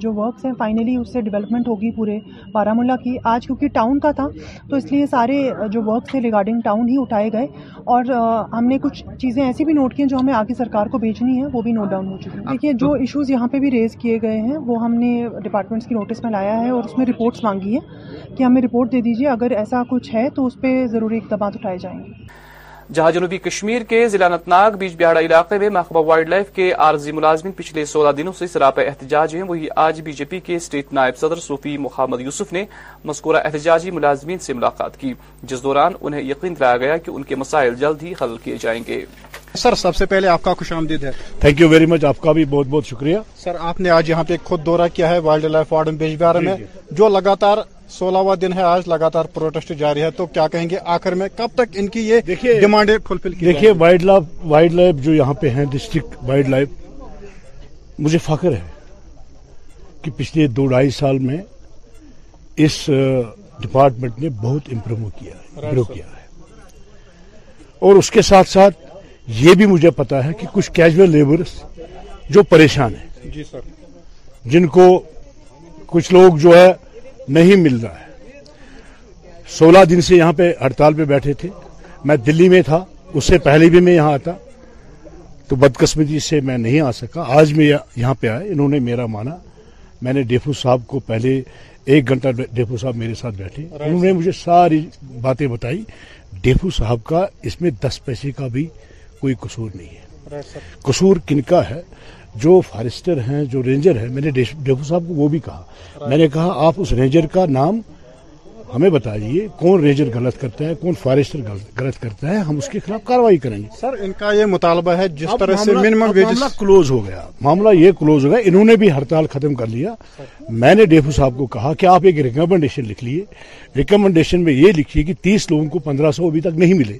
L: جو ورکس ہیں فائنلی اس سے ڈیولپمنٹ ہوگی پورے بارہ ملا کی آج کیونکہ ٹاؤن کا تھا تو اس لیے سارے جو ورکس ہیں ریگارڈنگ ٹاؤن ہی اٹھائے گئے اور ہم نے کچھ چیزیں ایسی بھی نوٹ کی ہیں جو ہمیں آگے سرکار کو بھیجنی ہے وہ بھی نوٹ ڈاؤن ہو چکی ہے دیکھیے جو ایشوز یہاں پہ بھی ریز کیے گئے ہیں وہ ہم نے ڈپارٹمنٹس کی نوٹس میں لایا ہے اور اس میں رپورٹس مانگی ہیں کہ ہمیں رپورٹ دے دیجیے اگر ایسا کچھ ہے تو اس پہ ضروری اقدامات اٹھائے جائیں گے
C: جہاں جنوبی کشمیر کے ضلع انتناگ بیچ بہاڑا علاقے میں محکمہ وائلڈ لائف کے عارضی ملازمین پچھلے سولہ دنوں سے سراپ احتجاج ہیں وہی آج بی جے پی کے اسٹیٹ نائب صدر صوفی محمد یوسف نے مذکورہ احتجاجی ملازمین سے ملاقات کی جس دوران انہیں یقین دلایا گیا کہ ان کے مسائل جلد ہی حل کیے جائیں گے
J: سر سب سے پہلے آپ کا خوش آمدید ہے تھینک یو
M: آپ کا بھی بہت بہت شکریہ
J: سر آپ نے آج یہاں پہ خود دورہ کیا ہے وائلڈ لائف وارڈن بیچ بہار جی، میں جی۔ جو لگاتار سولہواں دن ہے آج لگاتار جاری ہے تو کیا کہیں گے آخر میں کب تک ان کی کی
M: یہ جو یہاں پہ ہیں ڈسٹرکٹ وائلڈ لائف مجھے فخر ہے کہ پچھلے دو ڈھائی سال میں اس ڈپارٹمنٹ نے بہت امپروو کیا ہے اور اس کے ساتھ ساتھ یہ بھی مجھے پتا ہے کہ کچھ کیجول لیبرس جو پریشان ہیں جی سر جن کو کچھ لوگ جو ہے نہیں مل رہا ہے سولہ دن سے یہاں پہ ہڑتال پہ بیٹھے تھے میں دلی میں تھا اس سے پہلے بھی میں یہاں آتا تو بدقسمتی سے میں نہیں آ سکا آج میں یہاں پہ آئے انہوں نے میرا مانا میں نے ڈیفو صاحب کو پہلے ایک گھنٹہ ڈیفو صاحب میرے ساتھ بیٹھے انہوں نے مجھے ساری باتیں بتائی ڈیفو صاحب کا اس میں دس پیسے کا بھی کوئی قصور نہیں ہے قصور کن کا ہے جو فارسٹر ہیں جو رینجر ہیں میں نے ڈیفو صاحب کو وہ بھی کہا میں نے کہا آپ اس رینجر کا نام ہمیں بتا کون رینجر غلط کرتا ہے کون فارسٹر غلط کرتا ہے ہم اس کے خلاف کاروائی کریں گے سر ان کا یہ مطالبہ ہے جس طرح سے ویجز کلوز ہو گیا معاملہ یہ کلوز ہو گیا انہوں نے بھی ہڑتال ختم کر لیا میں نے ڈیفو صاحب کو کہا کہ آپ ایک ریکمنڈیشن لکھ لیے ریکمنڈیشن میں یہ لکھیے کہ تیس لوگوں کو پندرہ سو ابھی تک نہیں ملے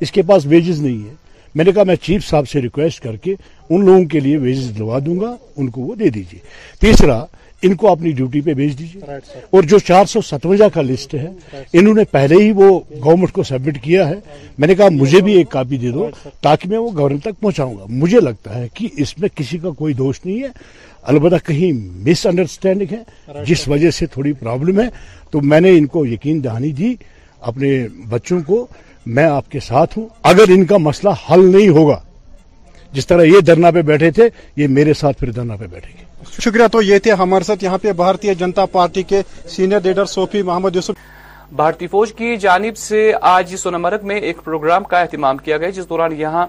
M: اس کے پاس ویجز نہیں ہے میں نے کہا میں چیف صاحب سے ریکویسٹ کر کے ان لوگوں کے لیے ویجز دلوا دوں گا ان کو وہ دے دیجیے تیسرا ان کو اپنی ڈیوٹی پہ بھیج دیجیے اور جو چار سو ستوجا کا لسٹ ہے انہوں نے پہلے ہی وہ گورنمنٹ کو سبمٹ کیا ہے میں نے کہا مجھے بھی ایک کاپی دے دو تاکہ میں وہ گورنمنٹ تک پہنچاؤں گا مجھے لگتا ہے کہ اس میں کسی کا کوئی دوش نہیں ہے البتہ کہیں مس انڈرسٹینڈنگ ہے جس وجہ سے تھوڑی پرابلم ہے تو میں نے ان کو یقین دہانی دی اپنے بچوں کو میں آپ کے ساتھ ہوں اگر ان کا مسئلہ حل نہیں ہوگا جس طرح یہ دھرنا پہ بیٹھے تھے یہ میرے ساتھ پھر دھرنا پہ بیٹھے گی
J: شکریہ تو یہ تھے ہمارے ساتھ یہاں لیڈر
C: بھارتی فوج کی جانب سے آج سونمرگ میں ایک پروگرام کا اہتمام کیا گیا جس دوران یہاں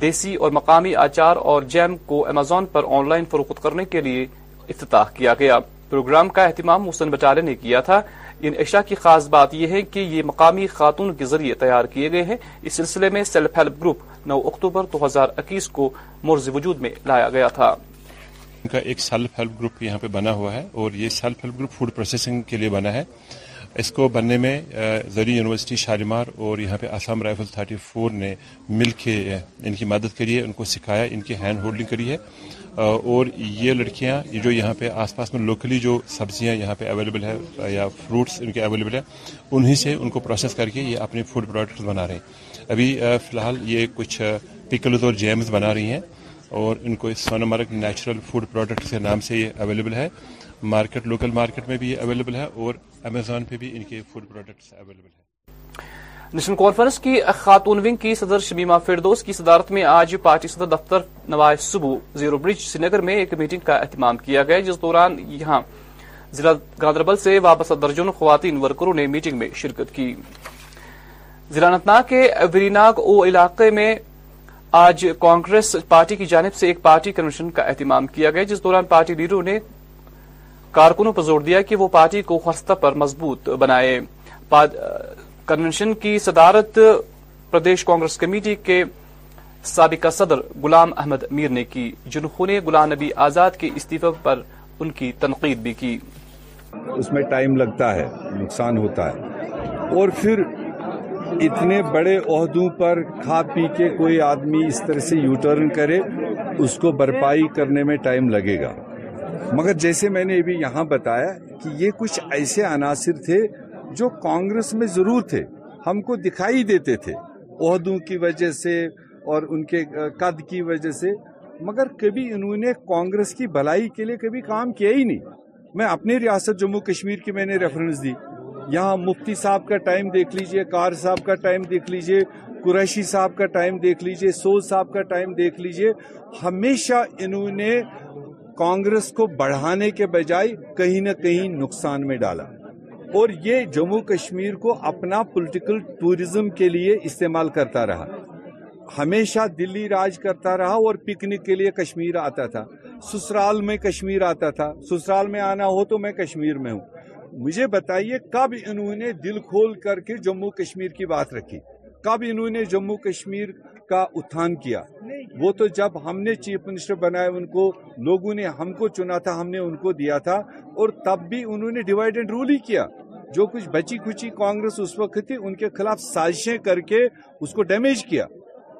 C: دیسی اور مقامی آچار اور جیم کو امیزون پر آن لائن فروخت کرنے کے لیے افتتاح کیا گیا پروگرام کا اہتمام حسن بٹالے نے کیا تھا ان عشا کی خاص بات یہ ہے کہ یہ مقامی خاتون کے ذریعے تیار کیے گئے ہیں اس سلسلے میں سیلف ہیلپ گروپ نو اکتوبر دو ہزار اکیس کو مرز وجود میں لایا گیا تھا
N: ان کا ایک سیلف ہیلپ گروپ یہاں پہ بنا ہوا ہے اور یہ self help group food processing کے لیے بنا ہے اس کو بننے میں زرعی یونیورسٹی شالیمار اور یہاں پہ آسام رائفل تھرٹی فور نے مل کے ان کی مدد کری ہے ان کو سکھایا ان کی ہینڈ ہولڈنگ کری ہے اور یہ لڑکیاں یہ جو یہاں پہ آس پاس میں لوکلی جو سبزیاں یہاں پہ اویلیبل ہے یا فروٹس ان کے اویلیبل ہیں انہیں سے ان کو پروسیس کر کے یہ اپنے فوڈ پروڈکٹس بنا رہے ہیں ابھی فی الحال یہ کچھ پکلز اور جیمز بنا رہی ہیں اور ان کو مرگ نیچرل فوڈ پروڈکٹس کے نام سے یہ اویلیبل ہے مارکیٹ لوکل مارکیٹ میں بھی یہ اویلیبل ہے اور امیزون پہ بھی ان کے فوڈ پروڈکٹس اویلیبل ہیں
C: نیشنل کانفرنس کی خاتون ونگ کی صدر شمیمہ فردوس کی صدارت میں آج پارٹی صدر دفتر نواز صبو زیرو برج نگر میں ایک میٹنگ کا اہتمام کیا گیا جس دوران یہاں ضلع گاندربل سے وابستہ درجن خواتین ورکروں نے میٹنگ میں شرکت کی ضلع انتنا کے ویریناگ او علاقے میں آج کانگریس پارٹی کی جانب سے ایک پارٹی کنونشن کا اہتمام کیا گیا جس دوران پارٹی لیڈروں نے کارکنوں پر زور دیا کہ وہ پارٹی کو خستہ پر مضبوط بنائے کنونشن کی صدارت پردیش کانگریس کمیٹی کے سابقہ صدر غلام احمد میر نے کی جنہوں نے گلام نبی آزاد کے استعفے پر ان کی کی تنقید بھی
O: اس میں ٹائم لگتا ہے ہے نقصان ہوتا اور پھر اتنے بڑے عہدوں پر کھا پی کے کوئی آدمی اس طرح سے یو ٹرن کرے اس کو بھرپائی کرنے میں ٹائم لگے گا مگر جیسے میں نے یہاں بتایا کہ یہ کچھ ایسے عناصر تھے جو کانگریس میں ضرور تھے ہم کو دکھائی دیتے تھے عہدوں کی وجہ سے اور ان کے قد کی وجہ سے مگر کبھی انہوں نے کانگریس کی بھلائی کے لیے کبھی کام کیا ہی نہیں میں اپنی ریاست جموں کشمیر کی میں نے ریفرنس دی یہاں مفتی صاحب کا ٹائم دیکھ لیجئے کار صاحب کا ٹائم دیکھ لیجئے قریشی صاحب کا ٹائم دیکھ لیجئے سوز صاحب کا ٹائم دیکھ لیجئے ہمیشہ انہوں نے کانگریس کو بڑھانے کے بجائے کہیں نہ کہیں نقصان میں ڈالا اور یہ جموں کشمیر کو اپنا پولیٹیکل ٹوریزم کے لیے استعمال کرتا رہا ہمیشہ دلی راج کرتا رہا اور پکنک کے لیے کشمیر آتا تھا سسرال میں کشمیر آتا تھا سسرال میں آنا ہو تو میں کشمیر میں ہوں مجھے بتائیے کب انہوں نے دل کھول کر کے جموں کشمیر کی بات رکھی کب انہوں نے جموں کشمیر کا اتھان کیا وہ تو جب ہم نے چیف منسٹر بنائے ان کو لوگوں نے ہم کو چنا تھا ہم نے ان کو دیا تھا اور تب بھی انہوں نے ڈیوائیڈ اینڈ رول ہی کیا جو کچھ بچی کچی اس وقت تھی ان کے خلاف سازشیں کر کے اس کو ڈیمیج کیا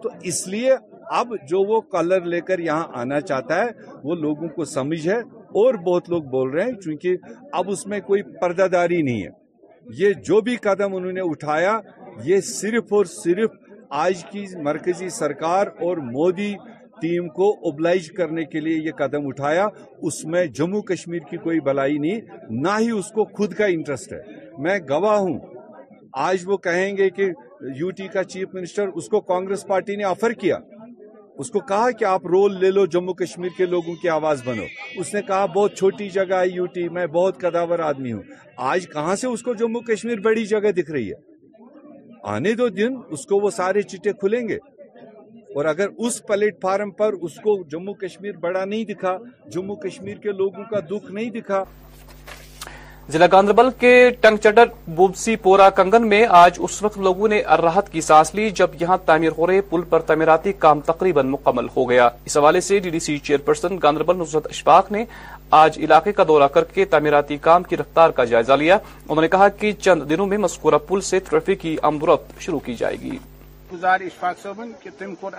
O: تو اس لیے اب جو وہ کلر لے کر یہاں آنا چاہتا ہے وہ لوگوں کو سمجھ ہے اور بہت لوگ بول رہے ہیں چونکہ اب اس میں کوئی پرداداری نہیں ہے یہ جو بھی قدم انہوں نے اٹھایا یہ صرف اور صرف آج کی مرکزی سرکار اور مودی ٹیم کو اوبلائج کرنے کے لیے یہ قدم اٹھایا اس میں جموں کشمیر کی کوئی بلائی نہیں نہ ہی اس کو خود کا انٹرسٹ ہے میں گواہ ہوں آج وہ کہیں گے کہ یو ٹی کا چیف منسٹر اس کو کانگریس پارٹی نے آفر کیا اس کو کہا کہ آپ رول لے لو جموں کشمیر کے لوگوں کی آواز بنو اس نے کہا بہت چھوٹی جگہ ہے یو ٹی میں بہت قداور آدمی ہوں آج کہاں سے اس کو جموں کشمیر بڑی جگہ دکھ رہی ہے آنے دو دن اس کو وہ سارے چٹے کھلیں گے اور اگر اس پلیٹ فارم پر اس کو جموں کشمیر بڑا نہیں دکھا جموں کشمیر کے لوگوں کا دکھ نہیں دکھا
C: ضلع گاندربل کے ٹنگ چٹر بوبسی پورا کنگن میں آج اس وقت لوگوں نے راہت کی سانس لی جب یہاں تعمیر ہو رہے پل پر تعمیراتی کام تقریباً مکمل ہو گیا اس حوالے سے D D C chairperson Ganderbal Nusrat Ashfaq نے آج علاقے کا دورہ کر کے تعمیراتی کام کی رفتار کا جائزہ لیا انہوں نے کہا کہ چند دنوں میں مسکورہ پل سے ٹریفک کی امروت شروع کی جائے گی کور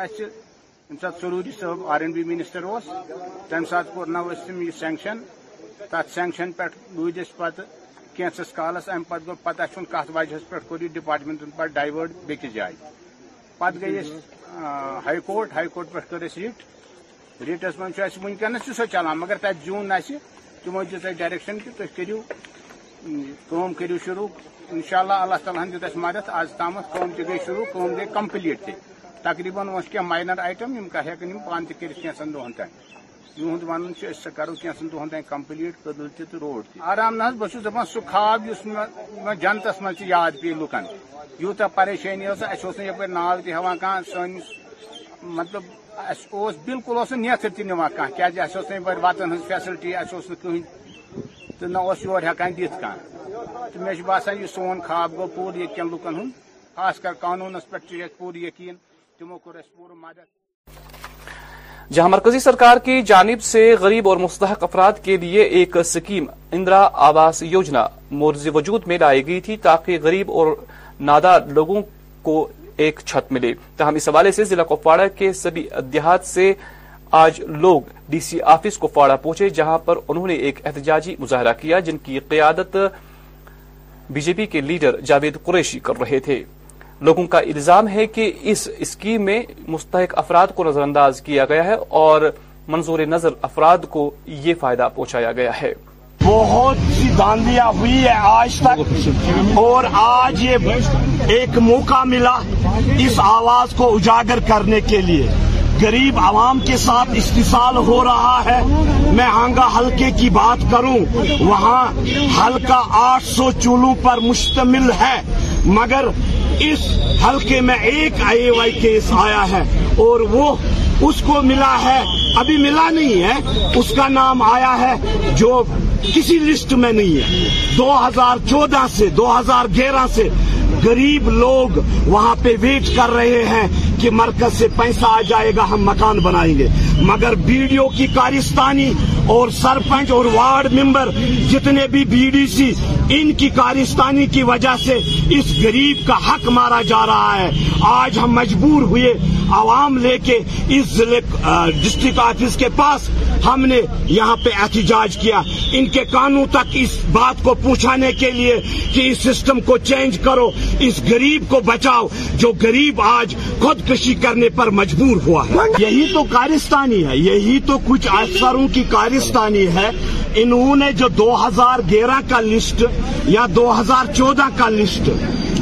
C: صاحب
I: R N B minister sanction تاتھ سینکشن پہ لوئی دیس پت کالس ام پتہ گو پتہ اچھون کت واجہ پہ پیٹھ کوری ڈپارٹمنٹ ان پر ڈائی ورڈ بیکی جائی پت گئی ہائی کورٹ ہائی کورٹ پیٹھ کر اس ریٹ ریٹ اس منچو ایسی بنی کرنے سے سو چلا مگر تا جون ایسی تو مجھے سای ڈیریکشن کی تو اس کریو قوم کریو شروع انشاءاللہ اللہ تعالیٰ اللہ حمدیت اس مدد آج تامت قوم تی گئی شروع قوم گئی کمپلیٹ تھی تقریباً اس کے مائنر آئیٹم ہم کہہ کہ نہیں پانتے کے رسیاں سندھو ہنٹا جہد ون کرو کی دہن تین کمپلیٹ کدل تہ روڈ تہ آرام نا بہت دپان سہ خواب اس جنتس من یاد پی لکن یوتا پریشانی یو اہم یپ ہاں کان سنس مطلب اس بالکل اس نتر جی اس یپ وتن ہز فیسلٹی اس اہسین تو نہ اس یور کان تو میرے باسان یہ سون خواب گو پور یہ کن لکن ہند خاص کر قانونس پہ پور یقین تمو پور مدد
C: جہاں مرکزی سرکار کی جانب سے غریب اور مستحق افراد کے لیے ایک سکیم اندرا آواس یوجنا مورز وجود میں لائی گئی تھی تاکہ غریب اور نادار لوگوں کو ایک چھت ملے تاہم اس حوالے سے ضلع کپواڑہ کے سبھی دیہات سے آج لوگ ڈی سی آفس کپواڑہ پہنچے جہاں پر انہوں نے ایک احتجاجی مظاہرہ کیا جن کی قیادت بی جے پی کے لیڈر جاوید قریشی کر رہے تھے لوگوں کا الزام ہے کہ اس اسکیم میں مستحق افراد کو نظر انداز کیا گیا ہے اور منظور نظر افراد کو یہ فائدہ پہنچایا گیا ہے
H: بہت سی داندیاں ہوئی ہے آج تک اور آج یہ ایک موقع ملا اس آواز کو اجاگر کرنے کے لیے غریب عوام کے ساتھ استثال ہو رہا ہے میں آنگا حلقے کی بات کروں وہاں حلقہ آٹھ سو چولوں پر مشتمل ہے مگر اس حلقے میں ایک آئی وائی کیس آیا ہے اور وہ اس کو ملا ہے ابھی ملا نہیں ہے اس کا نام آیا ہے جو کسی لسٹ میں نہیں ہے دو ہزار چودہ سے دو ہزار گیارہ سے غریب لوگ وہاں پہ ویٹ کر رہے ہیں کہ مرکز سے پیسہ آ جائے گا ہم مکان بنائیں گے مگر بیڈیو کی کارستانی اور سرپنچ اور وارڈ ممبر جتنے بھی بی ڈی سی ان کی کارستانی کی وجہ سے اس گریب کا حق مارا جا رہا ہے آج ہم مجبور ہوئے عوام لے کے اس ڈسٹرکٹ آفس کے پاس ہم نے یہاں پہ احتجاج کیا ان کے کانوں تک اس بات کو پوچھانے کے لیے کہ اس سسٹم کو چینج کرو اس گریب کو بچاؤ جو گریب آج خودکشی کرنے پر مجبور ہوا ہے یہی تو کارستانی ہے یہی تو کچھ افسروں کی کارستانی ہے انہوں نے جو دو ہزار گیارہ کا لسٹ یا دو ہزار چودہ کا لسٹ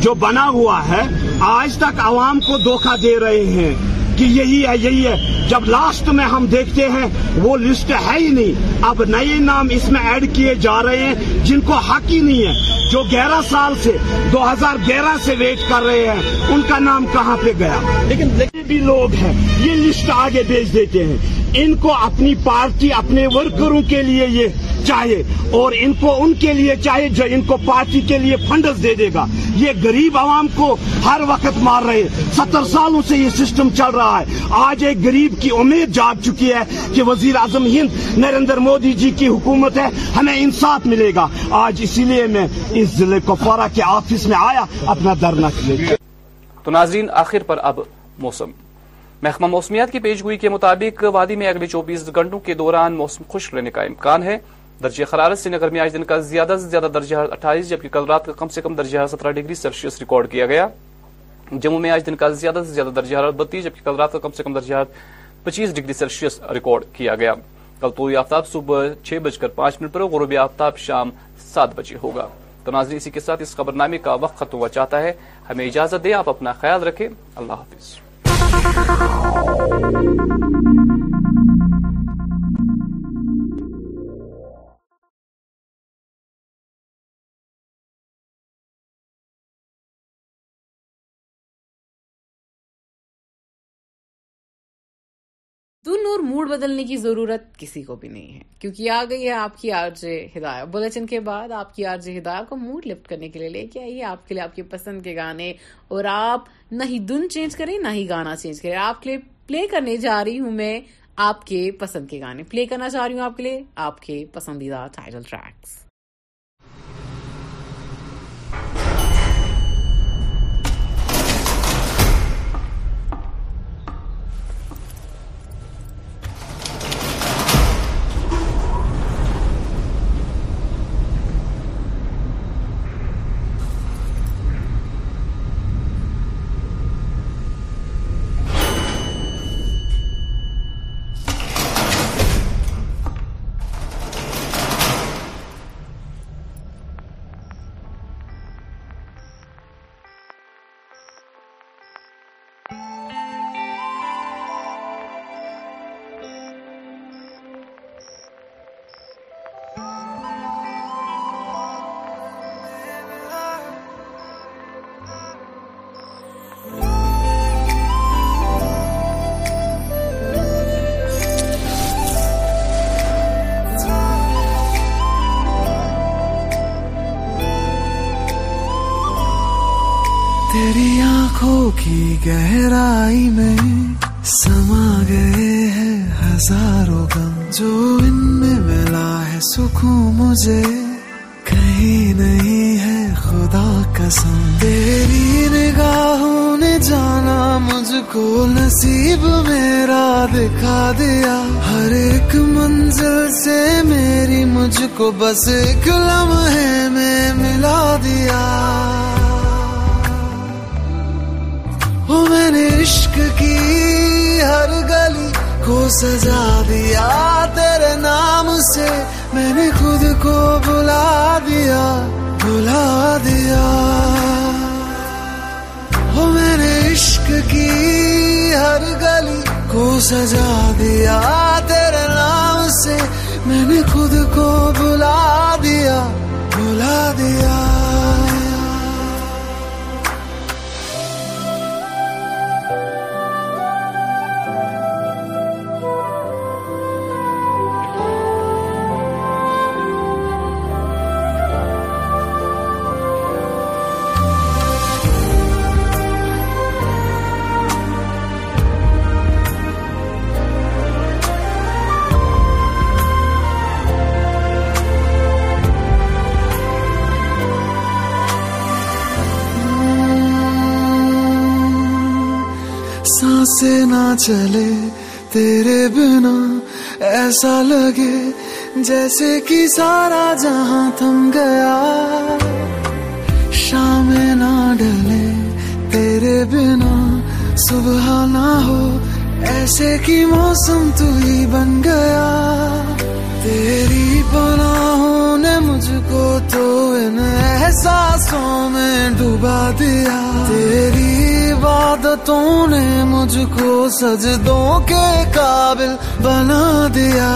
H: جو بنا ہوا ہے آج تک عوام کو دھوکہ دے رہے ہیں کہ یہی ہے یہی ہے جب لاسٹ میں ہم دیکھتے ہیں وہ لسٹ ہے ہی نہیں اب نئے نام اس میں ایڈ کیے جا رہے ہیں جن کو حق ہی نہیں ہے جو گیارہ سال سے دو ہزار گیارہ سے ویٹ کر رہے ہیں ان کا نام کہاں پہ گیا لیکن جتنے بھی لوگ ہیں یہ لسٹ آگے بھیج دیتے ہیں ان کو اپنی پارٹی اپنے ورکروں کے لیے یہ چاہے اور ان کو ان کے لیے چاہے جو ان کو پارٹی کے لیے فنڈز دے دے گا یہ غریب عوام کو ہر وقت مار رہے ستر سالوں سے یہ سسٹم چل رہا ہے آج ایک غریب کی امید جاگ چکی ہے کہ وزیر اعظم ہند نریندر مودی جی کی حکومت ہے ہمیں انصاف ملے گا آج اسی لیے میں اس ضلع کپوارہ کے آفس میں آیا اپنا دھرنا کے لیے
C: تو ناظرین آخر پر اب موسم محکمہ موسمیات کی پیشگوئی کے مطابق وادی میں اگلے چوبیس گھنٹوں کے دوران موسم خشک رہنے کا امکان ہے درجہ خرارت سری نگر میں آج دن کا زیادہ سے زیادہ درجہ اٹھائیس جبکہ کل رات کا کم سے کم درجہ سترہ ڈگری سیلسیس ریکارڈ کیا گیا جموں میں آج دن کا زیادہ سے زیادہ درجہ حرارت بتیس جبکہ کل رات کا کم سے کم درجہ پچیس ڈگری سیلسیس ریکارڈ کیا گیا کل طوری آفتاب صبح چھ بج کر پانچ منٹ پر غروبی آفتاب شام سات بجے ہوگا تو اسی کے ساتھ خبر نامے کا وقت ختم ہوا چاہتا ہے ہمیں اجازت دیں آپ اپنا خیال رکھیں اللہ حافظ
P: تو نور موڈ بدلنے کی ضرورت کسی کو بھی نہیں ہے کیونکہ آ گئی ہے آپ کی آر ہدایہ بلچن کے بعد آپ کی آر جے ہدایہ کو موڈ لفٹ کرنے کے لیے لے کے آئیے آپ کے لیے آپ کے پسند کے گانے اور آپ نہ ہی دن چینج کریں نہ ہی گانا چینج کریں آپ کے پلے کرنے جا رہی ہوں میں آپ کے پسند کے گانے پلے کرنا چاہ رہی ہوں آپ کے لیے آپ کے پسندیدہ ٹائٹل ٹریکس مجھے کہیں نہیں ہے خدا قسم
Q: تیری نگاہوں نے جانا مجھ کو نصیب میرا دکھا دیا ہر ایک منزل سے میری مجھ کو بس ایک لمحے میں ملا دیا میں نے عشق کی ہر گلی کو سجا دیا تیرے نام سے میں نے خود کو بلا دیا بلا دیا وہ میں نے عشق کی ہر گلی کو سجا دیا تیرے نام سے میں نے خود کو بلا دیا بلا دیا چلے تیرے بنا ایسا لگے جیسے کہ سارا جہاں تھم گیا شام نہ ڈلے تیرے بنا صبح نہ ہو ایسے کی موسم تو ہی بن گیا تیری پناہوں نے مجھ کو تو ان احساسوں میں ڈوبا دیا تیری عبادتوں نے مجھ کو سجدوں کے قابل بنا دیا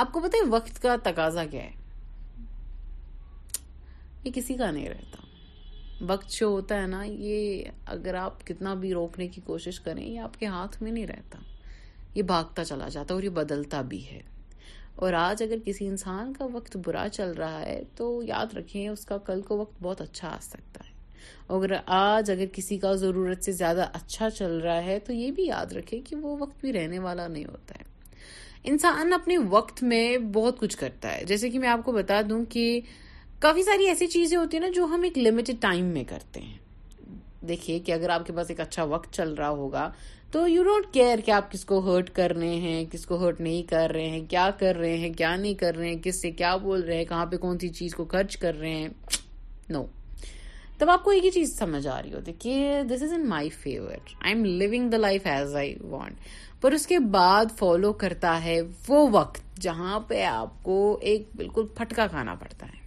Q: آپ کو پتہ ہے وقت کا تقاضا کیا ہے یہ کسی کا نہیں رہتا وقت جو ہوتا ہے نا یہ اگر آپ کتنا بھی روکنے کی کوشش کریں یہ آپ کے ہاتھ میں نہیں رہتا یہ بھاگتا چلا جاتا اور یہ بدلتا بھی ہے اور آج اگر کسی انسان کا وقت برا چل رہا ہے تو یاد رکھیں اس کا کل کو وقت بہت اچھا آ سکتا ہے اگر آج اگر کسی کا ضرورت سے زیادہ اچھا چل رہا ہے تو یہ بھی یاد رکھیں کہ وہ وقت بھی رہنے والا نہیں ہوتا ہے انسان اپنے وقت میں بہت کچھ کرتا ہے جیسے کہ میں آپ کو بتا دوں کہ کافی ساری ایسی چیزیں ہوتی ہیں نا جو ہم ایک لمیٹڈ ٹائم میں کرتے ہیں دیکھیے کہ اگر آپ کے پاس ایک اچھا وقت چل رہا ہوگا تو یو ڈونٹ کیئر کہ آپ کس کو ہرٹ کر رہے ہیں کس کو ہرٹ نہیں کر رہے ہیں کیا کر رہے ہیں کیا نہیں کر رہے ہیں کس سے کیا بول رہے ہیں کہاں پہ کون سی چیز کو خرچ کر رہے ہیں نو تب آپ کو ایک ہی چیز سمجھ آ رہی ہوتی کہ this is in my favour I am living the life as I want پر اس کے بعد فالو کرتا ہے وہ وقت جہاں پہ آپ کو ایک بالکل پھٹکا کھانا پڑتا ہے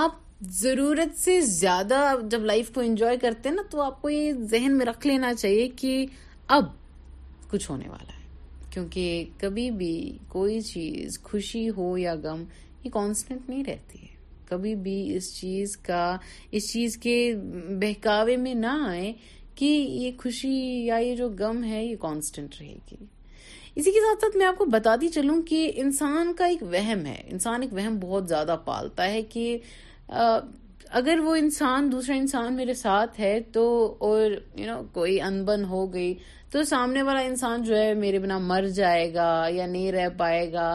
Q: آپ ضرورت سے زیادہ جب لائف کو انجوائے کرتے ہیں نا تو آپ کو یہ ذہن میں رکھ لینا چاہیے کہ اب کچھ ہونے والا ہے کیونکہ کبھی بھی کوئی چیز خوشی ہو یا غم یہ کانسٹنٹ نہیں رہتی ہے کبھی بھی اس چیز کا اس چیز کے بہکاوے میں نہ آئے کہ یہ خوشی یا یہ جو غم ہے یہ کانسٹنٹ رہے گی اسی کے ساتھ ساتھ میں آپ کو بتاتی چلوں کہ انسان کا ایک وہم ہے انسان ایک وہم بہت زیادہ پالتا ہے کہ اگر وہ انسان دوسرا انسان میرے ساتھ ہے تو اور یو نو کوئی انبن ہو گئی تو سامنے والا انسان جو ہے میرے بنا مر جائے گا یا نہیں رہ پائے گا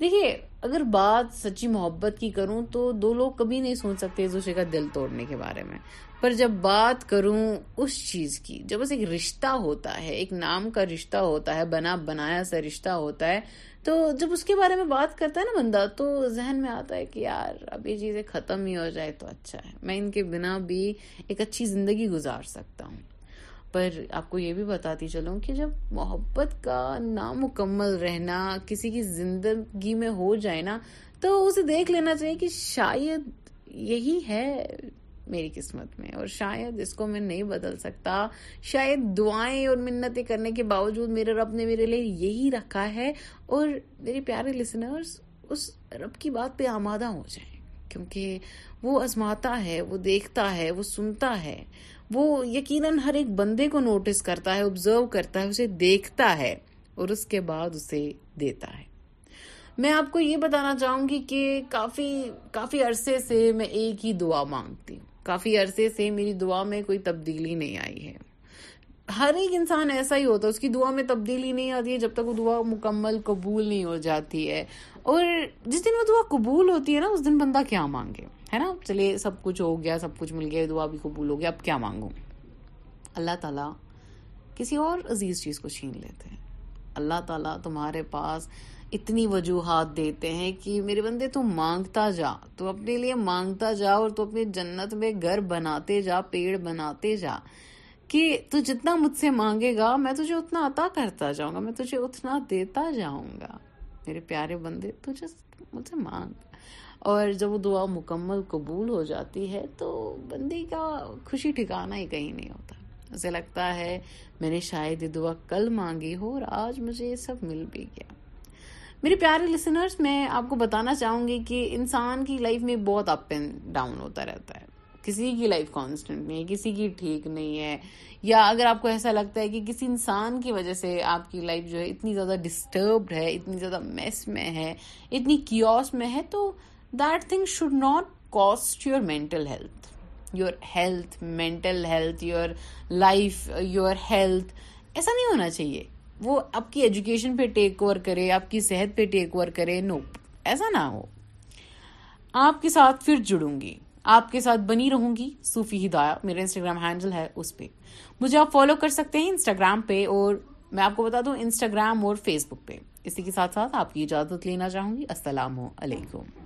Q: دیکھیے اگر بات سچی محبت کی کروں تو دو لوگ کبھی نہیں سوچ سکتے اس دوسرے کا دل توڑنے کے بارے میں پر جب بات کروں اس چیز کی جب بس ایک رشتہ ہوتا ہے ایک نام کا رشتہ ہوتا ہے بنا بنایا سا رشتہ ہوتا ہے تو جب اس کے بارے میں بات کرتا ہے نا بندہ تو ذہن میں آتا ہے کہ یار اب یہ چیزیں ختم ہی ہو جائے تو اچھا ہے میں ان کے بنا بھی ایک اچھی زندگی گزار سکتا ہوں پر آپ کو یہ بھی بتاتی چلوں کہ جب محبت کا نامکمل رہنا کسی کی زندگی میں ہو جائے نا تو اسے دیکھ لینا چاہیے کہ شاید یہی ہے میری قسمت میں اور شاید اس کو میں نہیں بدل سکتا شاید دعائیں اور منتیں کرنے کے باوجود میرے رب نے میرے لیے یہی رکھا ہے اور میرے پیارے لسنرز اس رب کی بات پہ آمادہ ہو جائیں کیونکہ وہ آزماتا ہے وہ دیکھتا ہے وہ سنتا ہے وہ یقیناً ہر ایک بندے کو نوٹس کرتا ہے ابزرو کرتا ہے اسے دیکھتا ہے اور اس کے بعد اسے دیتا ہے میں آپ کو یہ بتانا چاہوں گی کہ کافی کافی عرصے سے میں ایک ہی دعا مانگتی ہوں کافی عرصے سے میری دعا میں کوئی تبدیلی نہیں آئی ہے ہر ایک انسان ایسا ہی ہوتا ہے اس کی دعا میں تبدیلی نہیں آتی ہے جب تک وہ دعا مکمل قبول نہیں ہو جاتی ہے اور جس دن وہ دعا قبول ہوتی ہے نا اس دن بندہ کیا مانگے ہے نا چلے سب کچھ ہو گیا سب کچھ مل گیا دعا بھی قبول ہو گیا اب کیا مانگوں اللہ تعالیٰ کسی اور عزیز چیز کو چھین لیتے ہیں اللہ تعالیٰ تمہارے پاس اتنی وجوہات دیتے ہیں کہ میرے بندے تم مانگتا جا تو اپنے لیے مانگتا جا اور تو اپنی جنت میں گھر بناتے جا پیڑ بناتے جا کہ تو جتنا مجھ سے مانگے گا میں تجھے اتنا عطا کرتا جاؤں گا میں تجھے اتنا دیتا جاؤں گا میرے پیارے بندے تجھے مجھ سے مانگ اور جب وہ دعا مکمل قبول ہو جاتی ہے تو بندے کا خوشی ٹھکانا ہی کہیں نہیں ہوتا اسے لگتا ہے میں نے شاید یہ دعا کل مانگی ہو اور آج مجھے یہ سب مل بھی گیا میرے پیارے لسنرس میں آپ کو بتانا چاہوں گی کہ انسان کی لائف میں بہت اپ اینڈ ڈاؤن ہوتا رہتا ہے کسی کی لائف کانسٹنٹ نہیں ہے کسی کی ٹھیک نہیں ہے یا اگر آپ کو ایسا لگتا ہے کہ کسی انسان کی وجہ سے آپ کی لائف جو ہے اتنی زیادہ ڈسٹربڈ ہے اتنی زیادہ میس میں ہے اتنی کیوس میں ہے تو that thing should not cost your mental health your health mental health your life your health ایسا نہیں ہونا چاہیے وہ آپ کی ایجوکیشن پہ ٹیک اوور کرے آپ کی صحت پہ ٹیک اوور کرے نو ایسا نہ ہو آپ کے ساتھ پھر جڑوں گی آپ کے ساتھ بنی رہوں گی صوفی ہدایا میرا انسٹاگرام ہینڈل ہے اس پہ مجھے آپ فالو کر سکتے ہیں انسٹاگرام پہ اور میں آپ کو بتا دوں انسٹاگرام اور فیس بک پہ اسی کے ساتھ ساتھ آپ کی اجازت لینا چاہوں گی السلام علیکم